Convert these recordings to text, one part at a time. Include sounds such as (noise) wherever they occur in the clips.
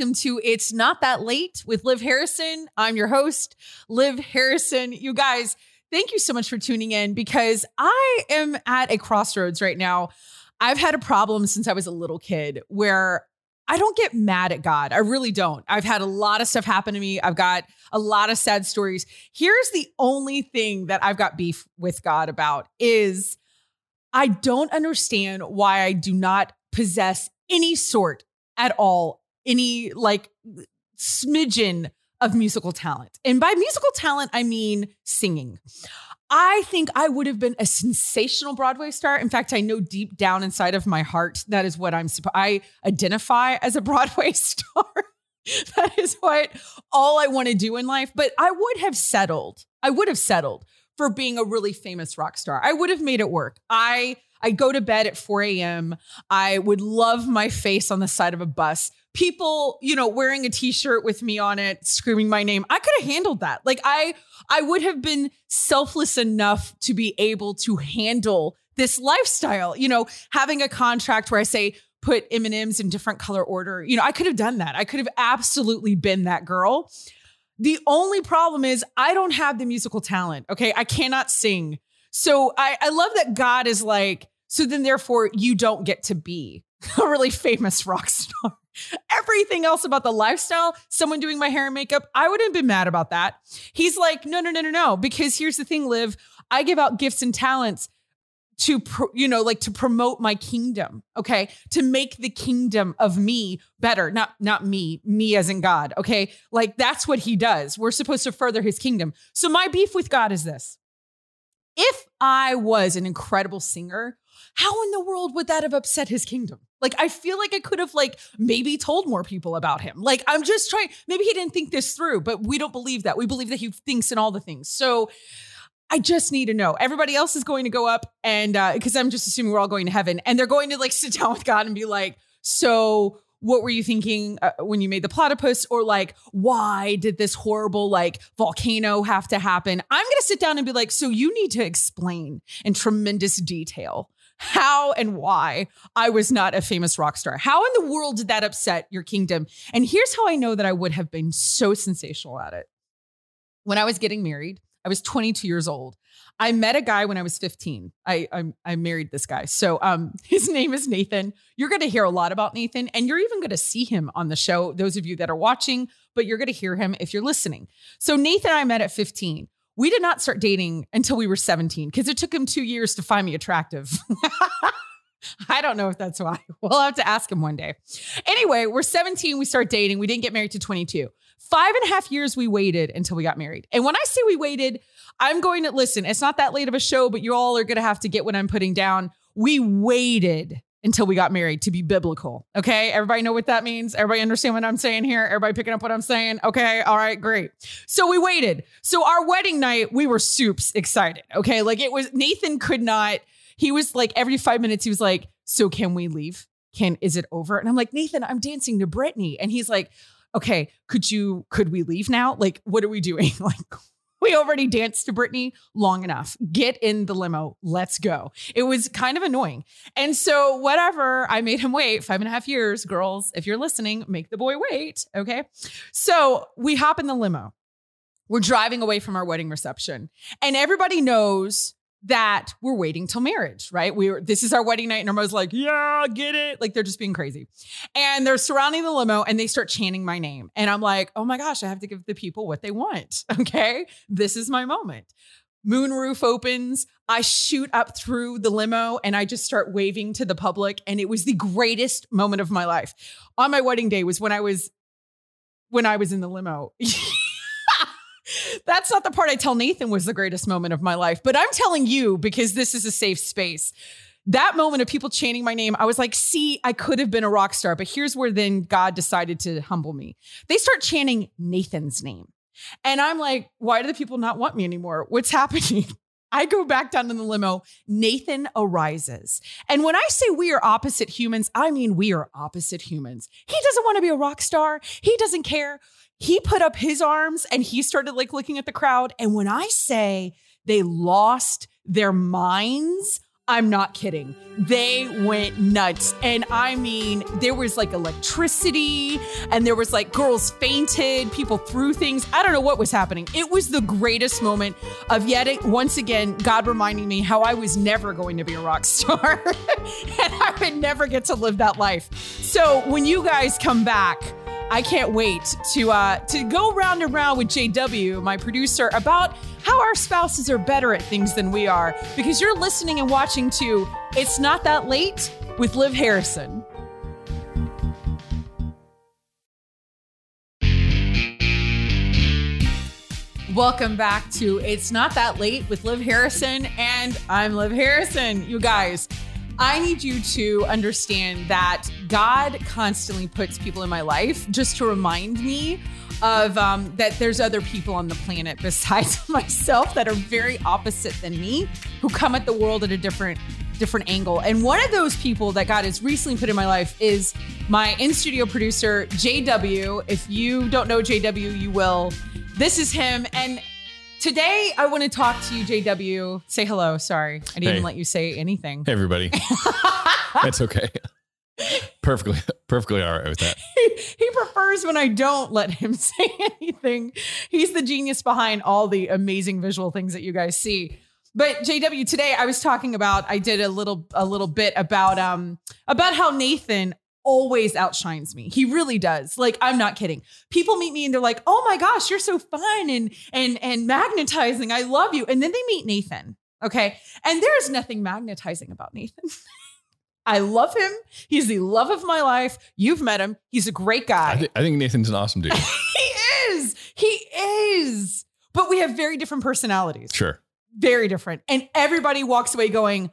Welcome to It's Not That Late with Liv Harrison. I'm your host, Liv Harrison. You guys, thank you so much for tuning in because I am at a crossroads right now. I've had a problem since I was a little kid where I don't get mad at God. I really don't. I've had a lot of stuff happen to me. I've got a lot of sad stories. Here's the only thing that I've got beef with God about is I don't understand why I do not possess any sort at all any like smidgen of musical talent. And by musical talent, I mean singing. I think I would have been a sensational Broadway star. In fact, I know deep down inside of my heart that is what I'm I identify as a (laughs) Broadway star. that is what all I want to do in life, but I would have settled. I would have settled for being a really famous rock star. I would have made it work. I I go to bed at 4 a.m. I would love my face on the side of a bus. People, you know, wearing a t-shirt with me on it, screaming my name. I could have handled that. Like I I would have been selfless enough to be able to handle this lifestyle. You know, having a contract where I say put M&Ms in different color order. You know, I could have done that. I could have absolutely been that girl. The only problem is I don't have the musical talent. Okay. I cannot sing. So I, I love that God is like, so then therefore you don't get to be a really famous (laughs) rock star. Everything else about the lifestyle, someone doing my hair and makeup, I wouldn't have been mad about that. He's like, no, no, no, no, no. Because here's the thing, Liv, I give out gifts and talents to pro, you know like to promote my kingdom okay to make the kingdom of me better not not me me as in god okay like that's what he does we're supposed to further his kingdom so my beef with god is this if I was an incredible singer, how in the world would that have upset his kingdom? Like, I feel like I could have, like, maybe told more people about him. Like, I'm just trying, maybe he didn't think this through, but we don't believe that. We believe that he thinks in all the things. So, I just need to know. Everybody else is going to go up, and because uh, I'm just assuming we're all going to heaven, and they're going to like (laughs) sit down with God and be like, so what were you thinking uh, when you made the platypus or like why did this horrible like volcano have to happen i'm going to sit down and be like so you need to explain in tremendous detail how and why I was not a famous rock star. How in the world did that upset your kingdom? And here's how I know that I would have been so sensational at it. When I was getting married, I was 22 years old. I met a guy when I was 15. I I, I married this guy. So um, (laughs) his name is Nathan. You're going to hear a lot about Nathan, and you're even going to see him on the show. Those of you that are watching, but you're going to hear him if you're listening. So Nathan, and I met at 15. We did not start dating until we were 17 because it took him two years to find me attractive. (laughs) (laughs) I don't know if that's why. (laughs) We'll have to ask him one day. Anyway, we're 17. We start dating. We didn't get married to 22. Five and a half years we waited until we got married. And when I say we waited, I'm going to listen. It's not that late of a show, but you all are going to have to get what I'm putting down. We waited until we got married to be biblical. Okay. Everybody know what that means? Everybody understand what I'm saying here? Everybody picking up what I'm saying? Okay. All right. Great. So we waited. So our wedding night, we were soups excited. Okay. Like it was, Nathan could not, he was like, every five minutes, he was like, So can we leave? Can, is it over? And I'm like, Nathan, I'm dancing to Britney. And he's like, okay, could you, could we leave now? Like, what are we doing? (laughs) like, we already danced to Britney long enough. Get in the limo. Let's go. It was kind of annoying. And so, whatever, I made him wait five and a half years. Girls, if you're listening, make the boy wait. Okay. So, we hop in the limo. We're driving away from our wedding reception, and everybody knows that we're waiting till marriage, right? We were, this is our wedding night, and everybody's like, yeah, get it. Like they're just being crazy. And they're surrounding the limo and they start chanting my name. And I'm like, oh my gosh, I have to give the people what they want. (laughs) Okay. This is my moment. Moonroof opens. I shoot up through the limo and I just start waving to the public. And it was the greatest moment of my life. On my wedding day was when I was when I was in the limo. (laughs) That's not the part I tell Nathan was the greatest moment of my life, but I'm telling you because this is a safe space. That moment of people chanting my name, I was like, see, I could have been a rock star, but here's where then God decided to humble me. They start chanting Nathan's name. And I'm like, why do the people not want me anymore? What's happening? I go back down in the limo. Nathan arises. And when I say we are opposite humans, I mean we are opposite humans. He doesn't want to be a rock star. He doesn't care he put up his arms and he started like looking at the crowd. And when I say they lost their minds, I'm not kidding. They went nuts. And I mean, there was like electricity and there was like girls fainted, people threw things. I don't know what was happening. It was the greatest moment of yet once again, God reminding me how I was never going to be a rock (laughs) star and I would never get to live that life. So when you guys come back, I can't wait to uh, to go round and round with JW, my producer, about how our spouses are better at things than we are. Because you're listening and watching to It's Not That Late with Liv Harrison. Welcome back to It's Not That Late with Liv Harrison, and I'm Liv Harrison. You guys, I need you to understand that God constantly puts people in my life just to remind me of um, that there's other people on the planet (laughs) besides myself that are very opposite than me who come at the world at a different different angle. And one of those people that God has recently put in my life is my in studio producer, JW. If you don't know JW, you will. This is him. And Today, I want to talk to you, JW. Say hello. Sorry, I didn't hey. even let you say anything. Hey, everybody. (laughs) That's okay. Perfectly, (laughs) perfectly all right with that. He, he prefers when I don't let him (laughs) say anything. He's the genius behind all the amazing visual things that you guys see. But JW, today I was talking about. I did a little, a little bit about um about how Nathan always outshines me. He really does. Like I'm not kidding. People meet me and they're like, "Oh my gosh, you're so fun and and and magnetizing. I love you." And then they meet Nathan. Okay? And there's nothing magnetizing about Nathan. (laughs) I love him. He's the love of my life. You've met him. He's a great guy. I, th- I think Nathan's an awesome dude. (laughs) he is. He is. But we have very different personalities. Sure. Very different. And everybody walks away going,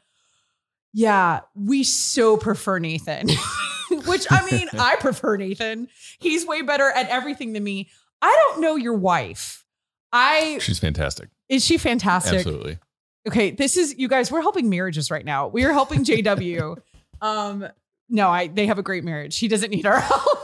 yeah, we so prefer Nathan. (laughs) (laughs) Which I mean, I prefer Nathan. He's way better at everything than me. I don't know your wife. I She's fantastic. Is she fantastic? Absolutely. Okay, this is you guys, we're helping marriages right now. We are helping JW. Um no, I they have a great marriage. He doesn't need our (laughs) help.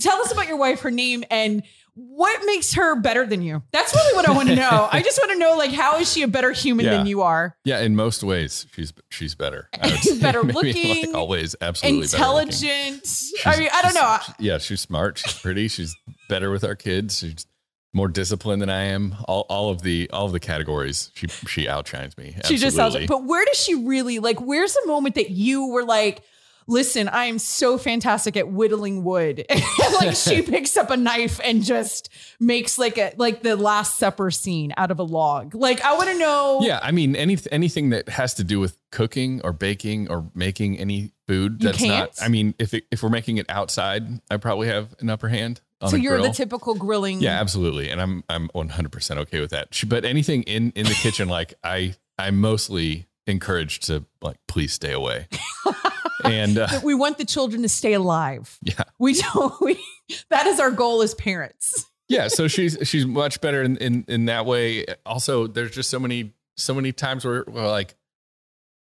Tell us about your wife, her name and what makes her better than you? That's really what I want to (laughs) know. I just want to know, like, how is she a better human yeah. than you are? Yeah, in most ways, she's she's better. (laughs) She's better looking, like always, absolutely intelligent. I mean, I don't know. Yeah, she's smart. She's pretty. She's better with our kids. She's more disciplined than I am. All, all of the all of the categories, she she outshines me. Absolutely. She just outshines. But where does she really like? Where's the moment that you were like? listen, I am so fantastic at whittling wood. (laughs) like (laughs) she picks up a knife and just makes like a like the Last Supper scene out of a log. Like I want to know. Yeah, I mean any anything that has to do with cooking or baking or making any food. That's not. I mean, if it, if we're making it outside, I probably have an upper hand. So you're grill. the typical grilling. Yeah, absolutely, and I'm I'm 100 percent okay with that. But anything in in the kitchen, like I I'm mostly encouraged to like please stay away. (laughs) and uh, we want the children to stay alive. Yeah, we don't. We that is our goal as parents. yeah, so she's she's much better in, in in that way. Also, there's just so many so many times where we're like,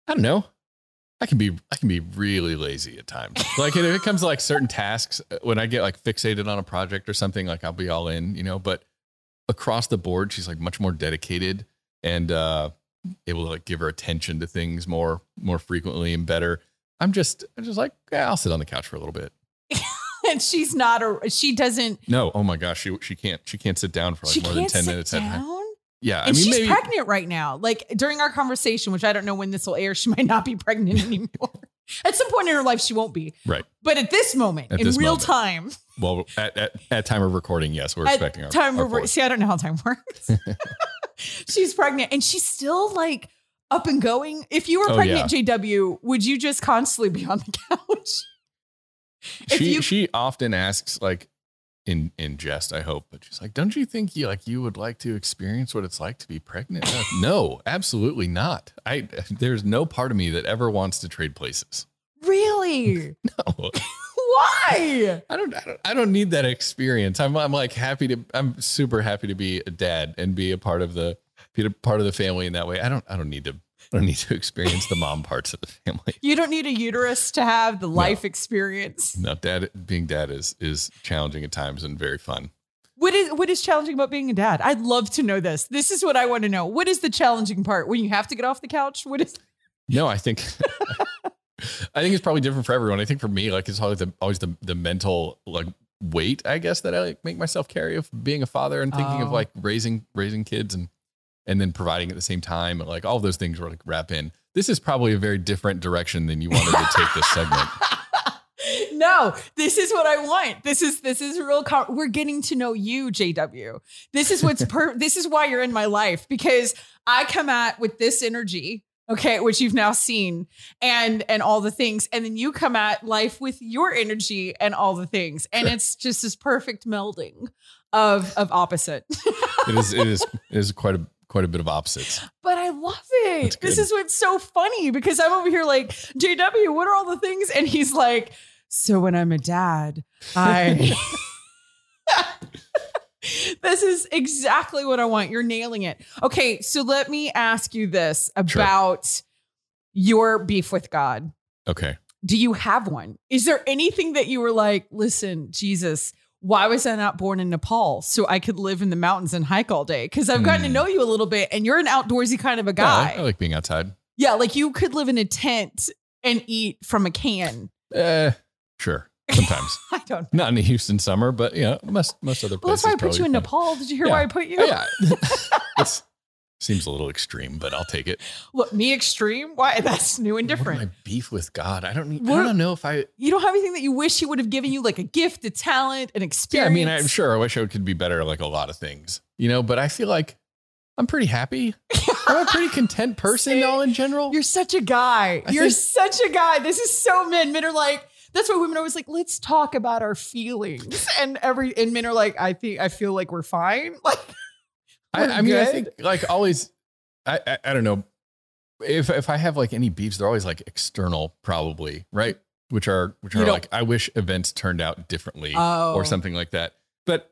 I don't know. I can be I can be really lazy at times. Like if it comes to like certain tasks, uh, when I get like fixated on a project or something, like I'll be all in, you know. But across the board, she's like much more dedicated and uh, able to like give her attention to things more more frequently and better. I'm just, I'm just like, yeah, I'll sit on the couch for a little bit. (laughs) and she's not a, she doesn't. No, oh my gosh, she she can't she can't sit down for like more than ten minutes. Down? Yeah, and I mean, she's maybe, pregnant right now. Like during our conversation, which I don't know when this will air, (laughs) she might not be pregnant anymore. at some point in her life, she won't be. Right. But at this moment, at in this real moment, time. Well, at, at, at, time of recording, yes, we're expecting our time. Our of, see, I don't know how time works. (laughs) she's pregnant, and she's still like up and going. If you were oh, pregnant, yeah. JW, would you just constantly be on the (laughs) couch? she you- she often asks like in in jest, I hope, but she's like, "Don't you think you like you would like to experience what it's like to be pregnant?" No, absolutely not. I there's no part of me that ever wants to trade places. Really? (laughs) no. (laughs) Why? I don't, I don't I don't need that experience. I'm I'm like happy to I'm super happy to be a dad and be a part of the be a part of the family in that way. I don't I don't need to I (laughs) don't need to experience the mom parts of the family. You don't need a uterus to have the life no. experience. No, dad being dad is is challenging at times and very fun. What is what is challenging about being a dad? I'd love to know this. This is what I want to know. What is the challenging part when you have to get off the couch? What is No, I think (laughs) I think it's probably different for everyone. I think for me, like it's always the always the the mental like weight, I guess, that I like make myself carry of being a father and thinking of Oh. like raising raising kids and and then providing at the same time like all of those things were like wrap in. This is probably a very different direction than you wanted to take this segment. (laughs) no, this is what I want. This is this is real. Com- We're getting to know you, JW. This is what's (laughs) per. this is why you're in my life because I come at with this energy, okay, which you've now seen, and and all the things, and then you come at life with your energy and all the things, and Sure. it's just this perfect melding of of opposite. (laughs) It is it is it is quite a quite a bit of opposites. But I love it. This is what's so funny because I'm over here like, JW, what are all the things? And he's like, so when I'm a dad, I. (laughs) this is exactly what I want. You're nailing it. Okay, so let me ask you this Sure. about your beef with God. Okay. Do you have one? Is there anything that you were like, listen, Jesus, why was I not born in Nepal so I could live in the mountains and hike all day? Because I've gotten to Hmm. know you a little bit and you're an outdoorsy kind of a Yeah, I- guy. I, like being outside. Yeah, like you could live in a tent and eat from a can. Uh, sure. Sometimes. (laughs) I don't know. Not in the Houston summer, but you know, most most other Well, that's why I put you in. Nepal. Did you hear Yeah. why I put you? Oh, yeah. (laughs) It's seems a little extreme, but I'll take it. What, me extreme? Why? (laughs) That's new and What different. my beef with God? I don't. need- I don't know if I. you don't have anything that you wish he would have given you, like a gift, a talent, an experience. Yeah. I mean, I'm sure. I wish I could be better like a lot of things, you know. But I feel like I'm pretty happy. I'm a pretty (laughs) content person, See? all in general. You're such a guy. I You're think- such a guy. This is so men. Men are like, that's why women are always like, let's talk about our feelings. And every and men are like, I think I feel like we're fine. (laughs) Like I, I mean, I think like always. I, I I don't know if if I have like any beefs, they're always like external, probably right, which are which You are don't- like I wish events turned out differently Oh. or something like that. But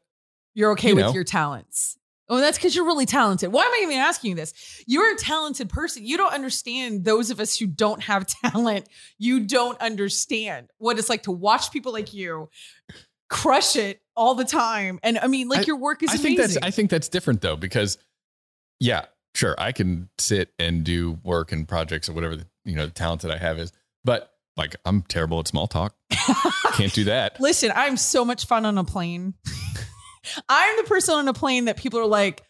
you're okay You with know. your talents. Oh, that's because you're really talented. Why am I even asking you this? You're a talented person. You don't understand those of us who don't have (laughs) talent. You don't understand what it's like to watch people like you crush it all the time. And I mean, like I- your work is I amazing. think that's I think that's different though because yeah, sure, I can sit and do work and projects or whatever the, you know the talent that I have is, but like I'm terrible at small talk. Can't do that. (laughs) Listen, I'm so much fun on a plane. (laughs) I'm the person on a plane that people are like,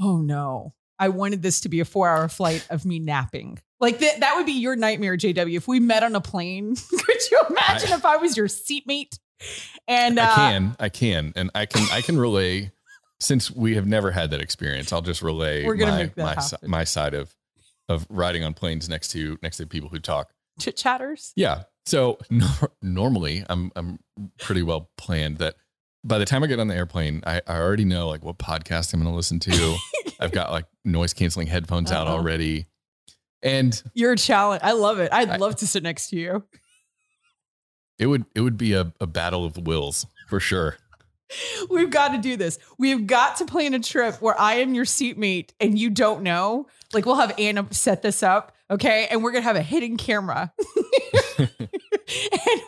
oh no, I wanted this to be a four hour flight of me napping. Like that, that would be your nightmare, JW. If we met on a plane, (laughs) could you imagine I- if I was your seatmate? And uh, I can, I can, and I can, I can relay. Since we have never had that experience, I'll just relay my my, si- my side of of riding on planes next to next to people who talk. chit chatters. Yeah. So nor- normally I'm I'm pretty well planned that by the time I get on the airplane, I, I already know like what podcast I'm going to listen to. (laughs) I've got like noise canceling headphones out Uh-huh. already. And You're a challenge. I love it. I'd I- love to sit next to you. It would it would be a, a battle of wills for sure. (laughs) We've got to do this. We've got to plan a trip where I am your seatmate and you don't know. Like we'll have Anna set this up, okay? And we're gonna have a hidden camera. (laughs) and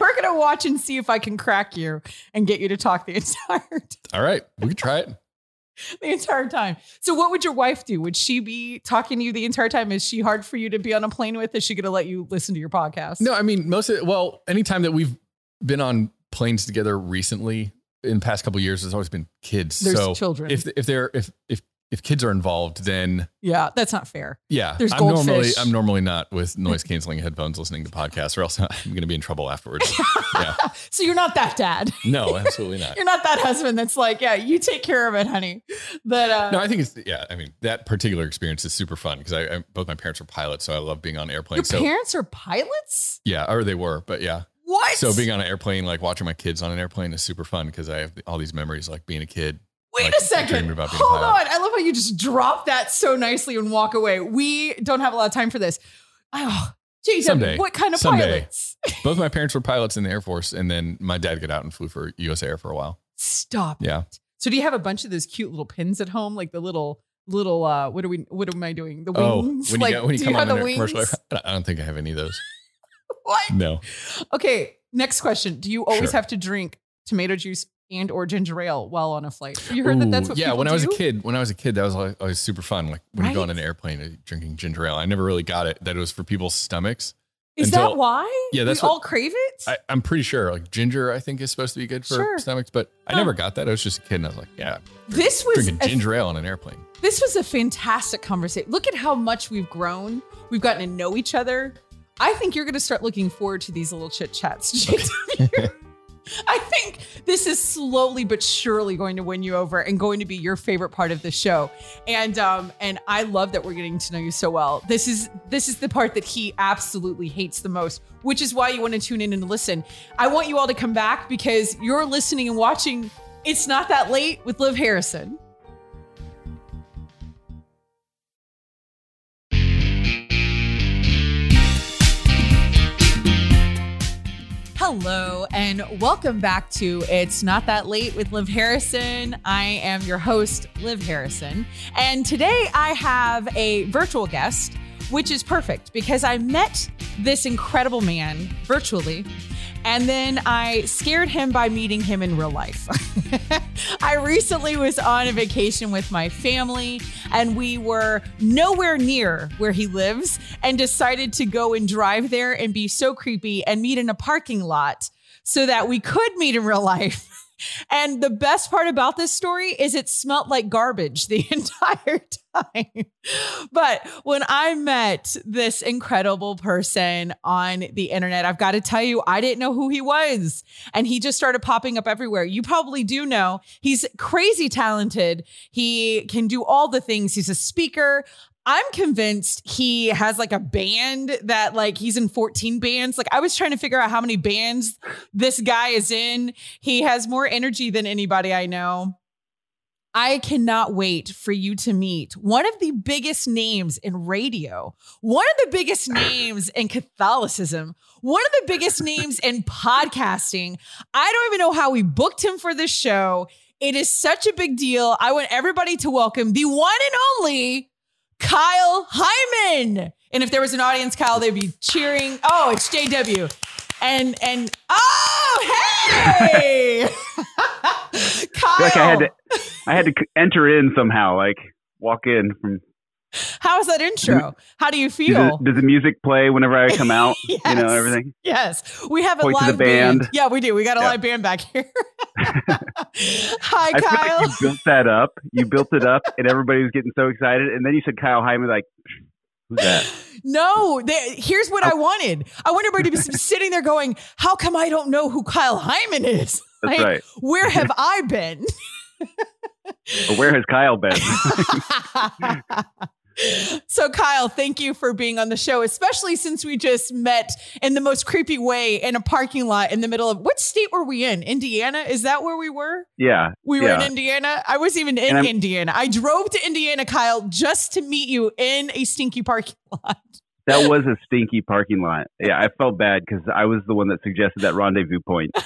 we're gonna watch and see if I can crack you and get you to talk the (laughs) entire time. All right, we can try it. the entire time. So what would your wife do? Would she be talking to you the entire time? Is she hard for you to be on a plane with? Is she gonna let you listen to your podcast? No, I mean most of well, anytime that we've been on planes together recently in the past couple of years, there's always been kids. There's so children. if if they're if if if kids are involved, then yeah, that's not fair. yeah, There's I'm normally. I'm normally not with (laughs) noise canceling headphones listening to podcasts, or else (laughs) I'm going to be in trouble afterwards. (laughs) yeah, So you're not that dad. no, absolutely not. You're not that husband that's like, yeah, you take care of it, honey. But uh, No, I think it's yeah. I mean, that particular experience is super fun because I, I both my parents are pilots, so I love being on your airplanes. So parents are pilots. yeah, or they were, but yeah. What? So being on an airplane, like watching my kids on an airplane, is super fun because I have all these memories, like being a kid. Wait like, a second. dreaming about being a Hold pilot. on. I love how you just drop that so nicely and walk away. We don't have a lot of time for this. Oh, JW, Someday. what kind of Someday. pilots? (laughs) Both my parents were pilots in the Air Force, and then my dad got out and flew for U.S. Air for a while. Stop. Yeah. So do you have a bunch of those cute little pins at home, like the little little uh what are we what am I doing? The Oh, wings? when you, like, go, when you do come you on have a the commercial, wings? air- I don't think I have any of those. What? No. Okay, next question. Do you always Sure. have to drink tomato juice and or ginger ale while on a flight. You heard that that's what yeah. When I was do? a kid, when I was a kid, that was always super fun. Like when you go on an airplane, drinking ginger ale. I never really got it that it was for people's stomachs. Is until- that why? Yeah, that's we what- all crave it. I, I'm pretty sure like ginger, I think is supposed to be good for Sure. stomachs, but I never got that. I was just a kid and I was like, yeah, this was drinking a ginger ale on an airplane. This was a fantastic conversation. Look at how much we've grown. We've gotten to know each other. I think you're going to start looking forward to these little chit chats. (laughs) I think this is slowly but surely going to win you over and going to be your favorite part of the show. And um and I love that we're getting to know you so well. This is this is the part that he absolutely hates the most, which is why you want to tune in and listen. I want you all to come back because you're listening and watching It's Not That Late with Liv Harrison. Hello, and welcome back to It's Not That Late with Liv Harrison. I am your host, Liv Harrison. And today I have a virtual guest, which is perfect because I met this incredible man virtually. And then I scared him by meeting him in real life. (laughs) I recently was on a vacation with my family, and we were nowhere near where he lives, and decided to go and drive there and be so creepy and meet in a parking lot so that we could meet in real life. And the best part about this story is it smelled like garbage the (laughs) entire time. But when I met this incredible person on the internet, I've got to tell you, I didn't know who he was. And he just started popping up everywhere. You probably do know he's crazy talented. He can do all the things. He's a speaker. I'm convinced he has like a band that like he's in 14 bands. Like I was trying to figure out how many bands this guy is in. He has more energy than anybody I know. I cannot wait for you to meet one of the biggest names in radio, one of the biggest (laughs) names in Catholicism, one of the biggest names in podcasting. I don't even know how we booked him for this show. It is such a big deal. I want everybody to welcome the one and only Kyle Heimann. And if there was an audience, Kyle, they'd be cheering. Oh, it's JW. And and oh hey, (laughs) Kyle. like I had to, I had to enter in somehow, like walk in from. How's that intro? How do you Does, feel? it- does the music play whenever I come out? (laughs) You know everything. Yes, we have a Point the live band. band. Yeah, we do. We got a Yeah. live band back here. (laughs) Hi, I feel Kyle. like you built that up. You built it up, and everybody was getting so excited. And then you said Kyle Heimann, like, who's that? (gasps) No, they, here's what I wanted. I want everybody to be (laughs) sitting there going, "How come I don't know who Kyle Heimann is? That's Like, right. Where have I been?" Where has Kyle been? So, Kyle, thank you for being on the show, especially since we just met in the most creepy way in a parking lot in the middle of what state were we in? Indiana? Is that where we were? yeah, We were in Indiana. I wasn't even in Indiana. I drove to Indiana, Kyle, just to meet you in a stinky parking (laughs) lot. That was a stinky parking lot. Yeah, I felt bad because I was the one that suggested that rendezvous point. (laughs)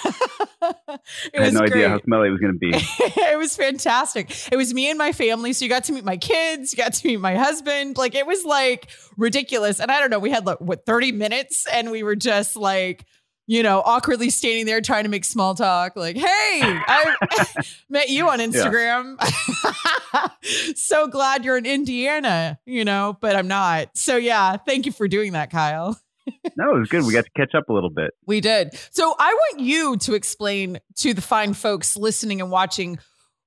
I had no great. idea how smelly it was going to be. (laughs) it was fantastic. It was me and my family. So you got to meet my kids, you got to meet my husband. Like it was like ridiculous. And I don't know, we had like what 30 minutes and we were just like, you know, awkwardly standing there trying to make small talk. Like, hey, I (laughs) met you on Instagram. (laughs) so glad you're in Indiana, you know, but I'm not. So yeah, thank you for doing that, Kyle. No, it was good. We got to catch up a little bit. We did. So I want you to explain to the fine folks listening and watching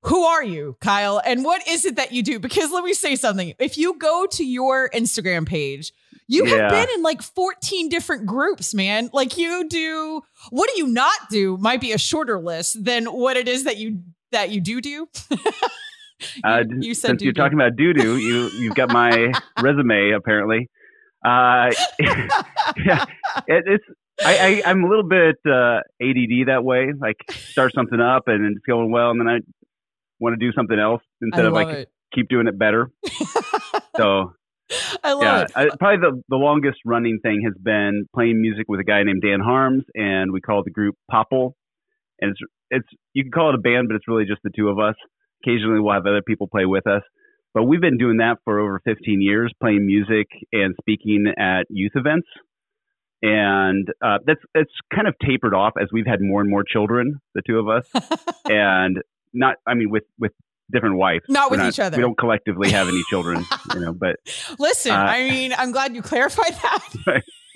who are you, Kyle, and what is it that you do? Because let me say something. If you go to your Instagram page, you have been in like 14 different groups, man. Like you do what do you not do might be a shorter list than what it is that you that you do do. (laughs) Uh, You- d- you said since you're talking about doo doo, you you've got my (laughs) resume apparently. Uh, (laughs) yeah, it, it's I, I I'm a little bit uh, ADD that way. Like start something up and it's going well, and then I want to do something else instead of like it. keep doing it better. So (laughs) I love yeah, it. I, probably the the longest running thing has been playing music with a guy named Dan Harms, and we call the group Popple. And it's it's you can call it a band, but it's really just the two of us. Occasionally, we'll have other people play with us, but we've been doing that for over 15 years, playing music and speaking at youth events. and uh, that's it's kind of tapered off as we've had more and more children, the two of us, (laughs) and not I mean with with different wives, Not with each other. We don't collectively have any children, you know, but (laughs) Listen, Uh, I mean, I'm glad you clarified that. (laughs) Right. (laughs)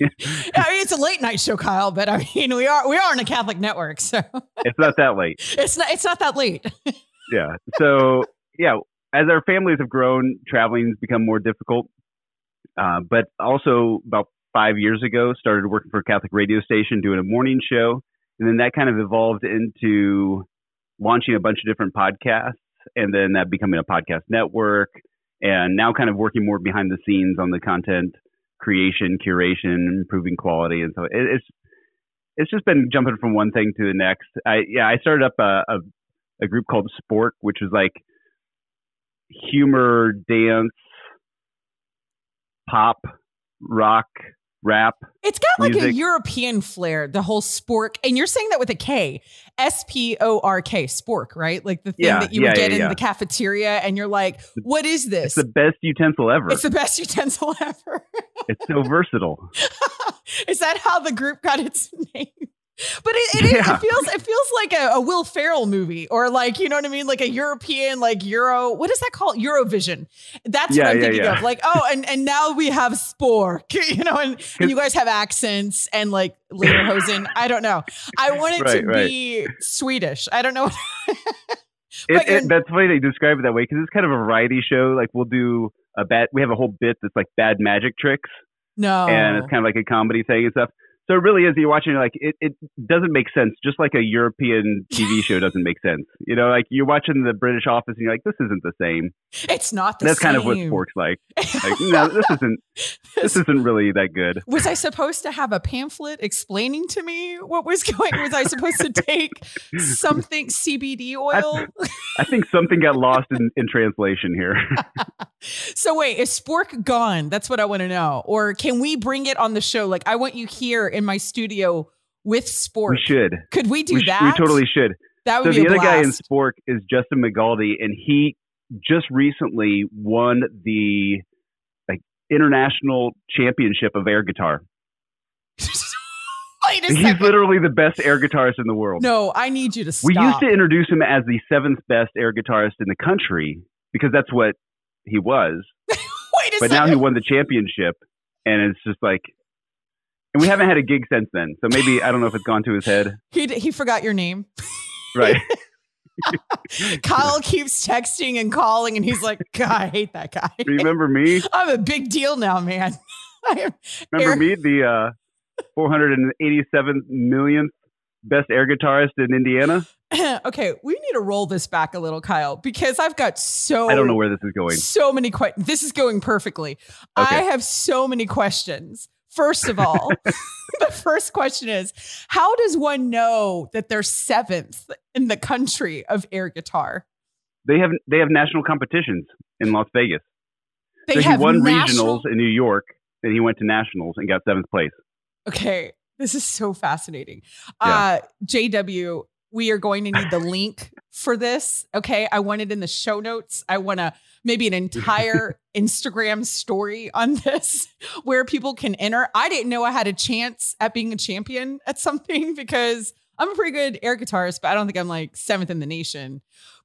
I mean, it's a late night show, Kyle, but I mean, we are we are on a Catholic network, so it's not that late. it's not it's not that late. yeah. So yeah, as our families have grown, traveling's become more difficult. Uh, but also about five years ago, started working for a Catholic radio station, doing a morning show, and then that kind of evolved into launching a bunch of different podcasts, and then that becoming a podcast network, and now kind of working more behind the scenes on the content creation, curation, improving quality, and so it, it's it's just been jumping from one thing to the next. I yeah, I started up a, a a group called Spork, which is like humor, dance, pop, rock, rap. It's got like a European flair, the whole spork, and you're saying that with a K, S P O R K, spork, right? Like the thing Yeah, that you yeah, would get yeah, in the cafeteria, and you're like, "What is this?" It's the best utensil ever. It's the best (laughs) utensil ever. it's so versatile. (laughs) is that how the group got its (laughs) name? But it, it, is- Yeah. it feels it feels like a, a Will Ferrell movie or like you know what I mean? Like a European like Euro what is that called? Eurovision. That's Yeah, what I'm yeah, thinking of. like oh and and now we have Spork (laughs) you know and, and you guys have accents and like Lederhosen I don't know. I want it to Right, be Swedish. I don't know. (laughs) It, But it, that's funny they describe it that way because it's kind of a variety show. Like we'll do a bad. We have a whole bit that's like bad magic tricks, no. And it's kind of like a comedy thing and stuff. So it really is. You're watching like it, it doesn't make sense. Just like a European (laughs) TV show doesn't make sense. You know, like you're watching the British Office and you're like, this isn't the same. it's not the That's kind of what same. Spork's like. (laughs) Like no, this isn't. This isn't really that good. was I supposed to have a pamphlet explaining to me what was going? Was I supposed to take something CBD oil? I think something got lost in, in translation here. (laughs) so wait, is Spork gone? That's what I want to know. Or can we bring it on the show? Like I want you here in my studio with Spork. we should. Could we do we, sh- that? we totally should. That So would be the other guy in blast. Spork is Justin McGaldy, and he just recently won the like international championship of air guitar. (laughs) wait a He's second. literally the best air guitarist in the world. no, I need you to stop. we used to introduce him as the seventh best air guitarist in the country because that's what he was. (laughs) wait a But second. now he won the championship, and it's just like, and we haven't had a gig since then. So maybe I don't know if it's gone to his head. (laughs) he he forgot your name. (laughs) Right. (laughs) Kyle keeps texting and calling, and he's like, "God, I hate that guy. Remember me? I'm a big deal now, man." Remember Air- me, the uh, 487 millionth best air guitarist in Indiana? (clears throat) okay, we need to roll this back a little, Kyle, because I've got so I don't know where this is going. so many questions. This is going perfectly. I have so many questions. First of all, (laughs) the first question is How does one know that they're seventh in the country of air guitar? They have they have national competitions in Las Vegas. They so he have won national- regionals in New York, and he went to nationals and got seventh place. Okay, this is so fascinating. Yeah. Uh, JW, we are going to need the link for this. Okay, I want it in the show notes. I want to maybe an entire (laughs) Instagram story on this (laughs) where people can enter. I didn't know I had a chance at being a champion at something (laughs) because I'm a pretty good air guitarist, but I don't think I'm like seventh in the nation.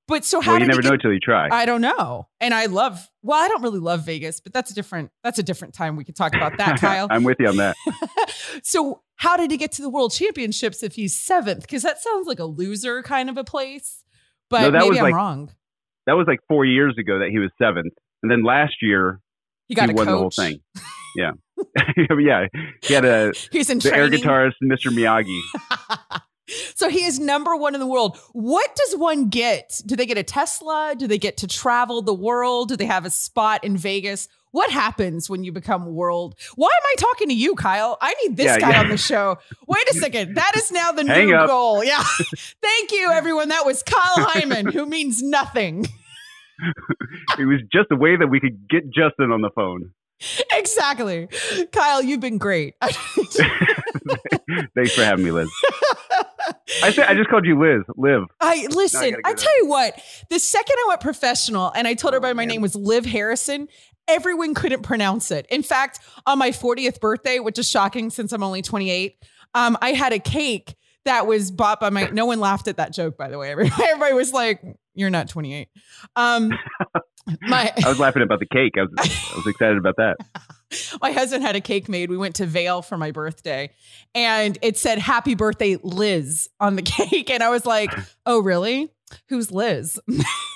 But so how well, you never it know get- till you try. I don't know. And I love well, I don't really love Vegas, but that's a different that's a different time we could talk about that, (laughs) Kyle. I'm with you on that. (laughs) so how did he get to the world championships if he's seventh? Because that sounds like a loser kind of a place. But No, that maybe was I'm like- wrong. That was like four years ago that he was seventh, and then last year He got he won coach. the whole thing. Yeah, (laughs) yeah. He had a He's in the air guitarist, Mr. Miyagi. So he is number one in the world. What does one get? Do they get a Tesla? Do they get to travel the world? Do they have a spot in Vegas? What happens when you become world? Why am I talking to you, Kyle? I need this Yeah, guy yeah. on the show. Wait a (laughs) second. That is now the Hang new up. goal. Yeah. (laughs) Thank you, everyone. That was Kyle Heimann, who means nothing. (laughs) it was just a way that we could get Justin on the phone. exactly. Kyle, you've been great. Thanks for having me, Liz. I said I just called you Liz. Liv. I listen, I tell you what, the second I went professional and I told Oh, everybody my man. name was Liv Harrison, everyone couldn't pronounce it. In fact, on my 40th birthday, which is shocking since I'm only 28, um, I had a cake that was bought by my. No one laughed at that joke, by the way. Everybody, (laughs) everybody was like, "You're not 28." Um, (laughs) my I was laughing about the cake. I was, (laughs) I was excited about that. my husband had a cake made. We went to Vail for my birthday, and it said "Happy Birthday, Liz" on the (laughs) cake, and I was like, "Oh, really? Who's Liz?" (laughs)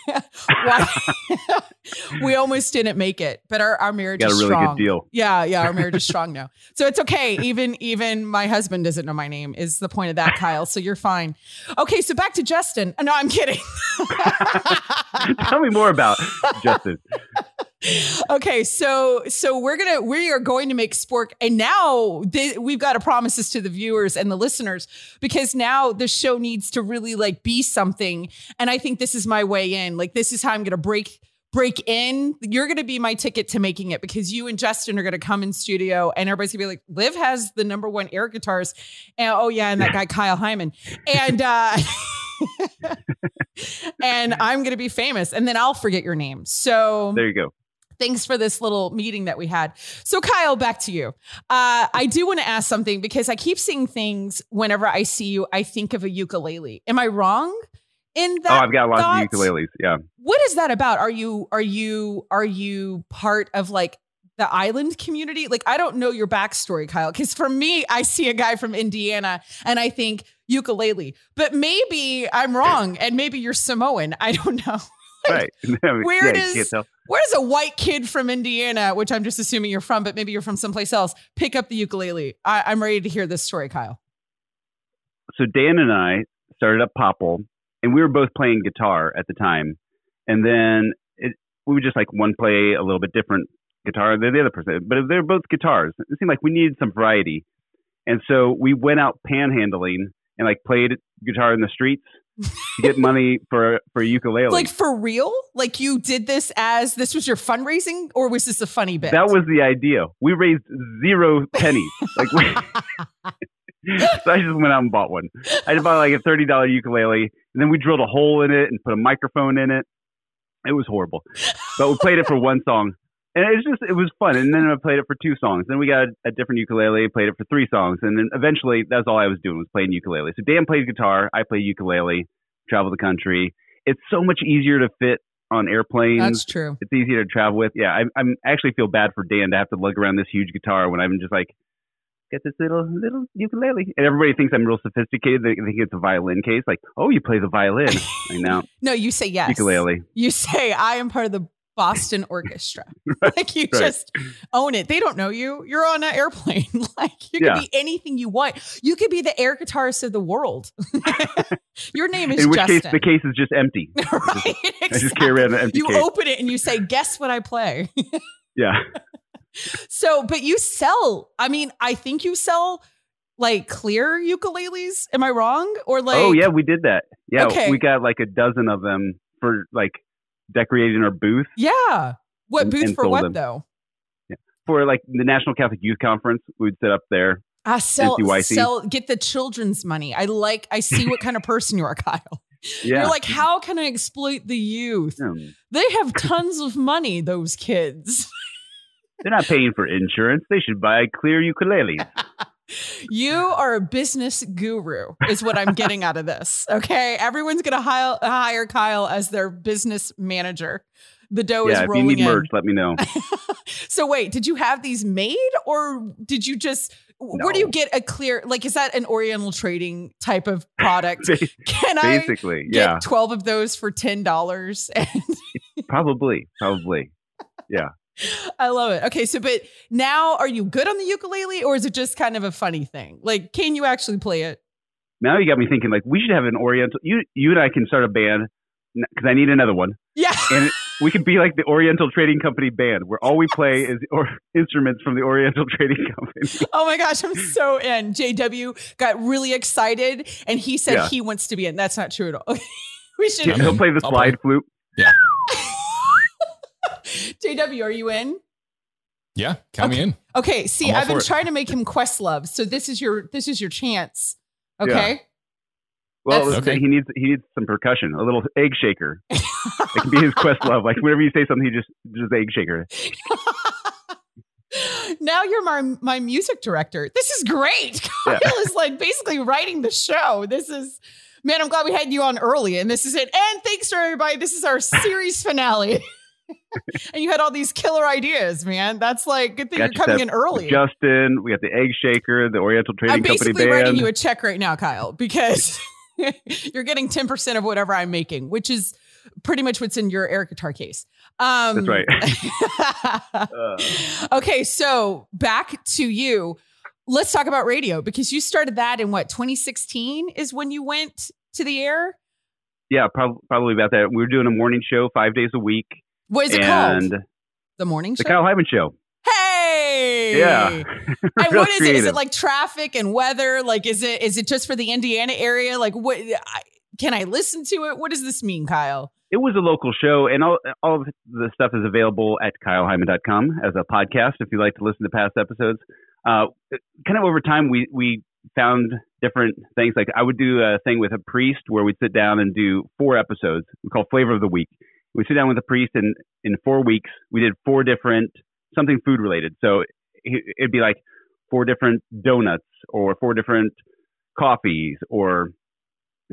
(laughs) We almost didn't make it, but our, our marriage Got a is really strong. good deal. Yeah, yeah, our marriage is (laughs) strong now. So it's okay. Even even my husband doesn't know my name is the point of that, Kyle. So you're fine. Okay, so back to Justin. No, I'm kidding. Tell me more about Justin. Okay, so so we're gonna we are going to make Spork, and now th- we've got to promise this to the viewers and the listeners because now the show needs to really like be something, and I think this is my way in. Like this is how I'm gonna break break in. You're gonna be my ticket to making it because you and Justin are gonna come in studio, and everybody's gonna be like, Liv has the number one air guitars, and oh yeah, and that guy Kyle Heimann, and. uh (laughs) (laughs) and I'm going to be famous and then I'll forget your name. So There you go. Thanks for this little meeting that we had. So, Kyle, back to you. Uh, I do want to ask something because I keep seeing things whenever I see you. I think of a ukulele. Am I wrong in that? oh, I've got lots thought? of ukuleles. Yeah. What is that about? Are you are you are you part of like the island community? Like, I don't know your backstory, Kyle. Because for me, I see a guy from Indiana and I think ukulele, but maybe I'm wrong, and maybe you're Samoan. I don't know. (laughs) Right. (laughs) Where yeah, does- you can't tell. Where does a white kid from Indiana, which I'm just assuming you're from, but maybe you're from someplace else, pick up the ukulele? I, I'm ready to hear this story, Kyle. so Dan and I started up Popple, and we were both playing guitar at the time. And then it, we would just like one play a little bit different guitar than the other person, but they're both guitars. It seemed like we needed some variety, and so we went out panhandling and like played guitar in the streets to get money for for a ukulele. Like for real? Like you did this as this was your fundraising, or was this a funny bit? that was the idea. We raised zero pennies. (laughs) like we, (laughs) so I just went out and bought one. I just bought like a thirty dollar ukulele, and then we drilled a hole in it and put a microphone in it. It was horrible, but we played it for one song, and it was just it was fun. And then I played it for two songs. Then we got a different ukulele, played it for three songs, and then eventually that's all I was doing was playing ukulele. So Dan plays guitar, I play ukulele, travel the country. It's so much easier to fit on airplanes That's true. it's easier to travel with. Yeah, I, I'm actually feel bad for Dan to have to lug around this huge guitar when I'm just like, get this little little ukulele, and everybody thinks I'm real sophisticated. They think it's a violin case. Like, oh, you play the violin. (laughs) I know No, you say yes. ukulele. You say I am part of the Boston Orchestra. (laughs) like you right. just own it. They don't know you. You're on an airplane. (laughs) like you could Yeah. be anything you want. You could be the air guitarist of the world. (laughs) Your name is In which Justin. case, the case is just empty. right? I just carry around an empty You case. open it and you say, "Guess what I play." yeah, So, but you sell. I mean, I think you sell like clear ukuleles. Am I wrong? Or oh, like, oh yeah, we did that. Yeah, Okay. we got like a dozen of them for like decorating our booth yeah. What And- booth and for what them. though? for like the National Catholic Youth Conference. We'd set up there. I sell, NCYC. sell, get the children's money. I like. I see what kind of person you are, (laughs) Kyle. Yeah. You're like, how can I exploit the youth? Hmm. They have tons of money. Those kids. (laughs) They're not paying for insurance. They should buy clear ukuleles. (laughs) You are a business guru, is what I'm getting out of this. Okay. Everyone's going to hire, hire Kyle as their business manager. The dough yeah, is if you rolling need in. merch, let me know. (laughs) so, wait, did you have these made or did you just, where do you get a clear, like, is that an Oriental trading type of product? (laughs) Can I Basically, get yeah, 12 of those for $10? (laughs) And probably, probably. I love it. Okay. So, but now are you good on the ukulele or is it just kind of a funny thing? Like, can you actually play it? Now you got me thinking. Like we should have an Oriental. You, you and I can start a band because I need another one, Yeah. and we could be like the Oriental Trading Company band, where all we play is or instruments from the Oriental Trading Company. (laughs) Oh my gosh, I'm so in. JW got really excited and he said Yeah. he wants to be in. That's not true at all. (laughs) we should. Yeah. He'll play the I'll slide flute. (laughs) (laughs) JW, are you in? Yeah, count me in. Okay. See, I'm all I've been it. trying to make him Questlove, so this is your this is your chance. Okay. Well, That's- Okay. he needs he needs some percussion, a little egg shaker. (laughs) It can be his Questlove. Like whenever you say something, he just just egg shaker. (laughs) now you're my my music director. This is great. Yeah. Kyle is like basically writing the show. This is man, I'm glad we had you on early, and this is it. And thanks for everybody. This is our series finale. (laughs) and you had all these killer ideas, man. That's like good thing Got you're coming you in early. Justin, we got the egg shaker, the Oriental Trading Company. I'm basically writing you a check right now, Kyle, because (laughs) you're getting 10% of whatever I'm making, which is pretty much what's in your air guitar case. Um, That's right. right. (laughs) Uh, okay, so back to you. Let's talk about radio because you started that in what 2016 is when you went to the air. yeah, prob- probably about that. We were doing a morning show five days a week, What is it and called? The morning show. the. Kyle Heimann Show. hey, Yeah, (laughs) And (laughs) what is it? Is creative. it like traffic and weather? Like, is it is it just for the Indiana area? Like, what I, can I listen to it? What does this mean, Kyle? it was a local show, and all all of the stuff is available at kyleheimann.com as a podcast if you like to listen to past episodes. Uh, kind of over time, we we found different things. Like I would do a thing with a priest where we'd sit down and do four episodes. We call Flavor of the Week. We sit down with a priest, and in four weeks, we did four different something food related. So it- it'd be like four different donuts or four different coffees or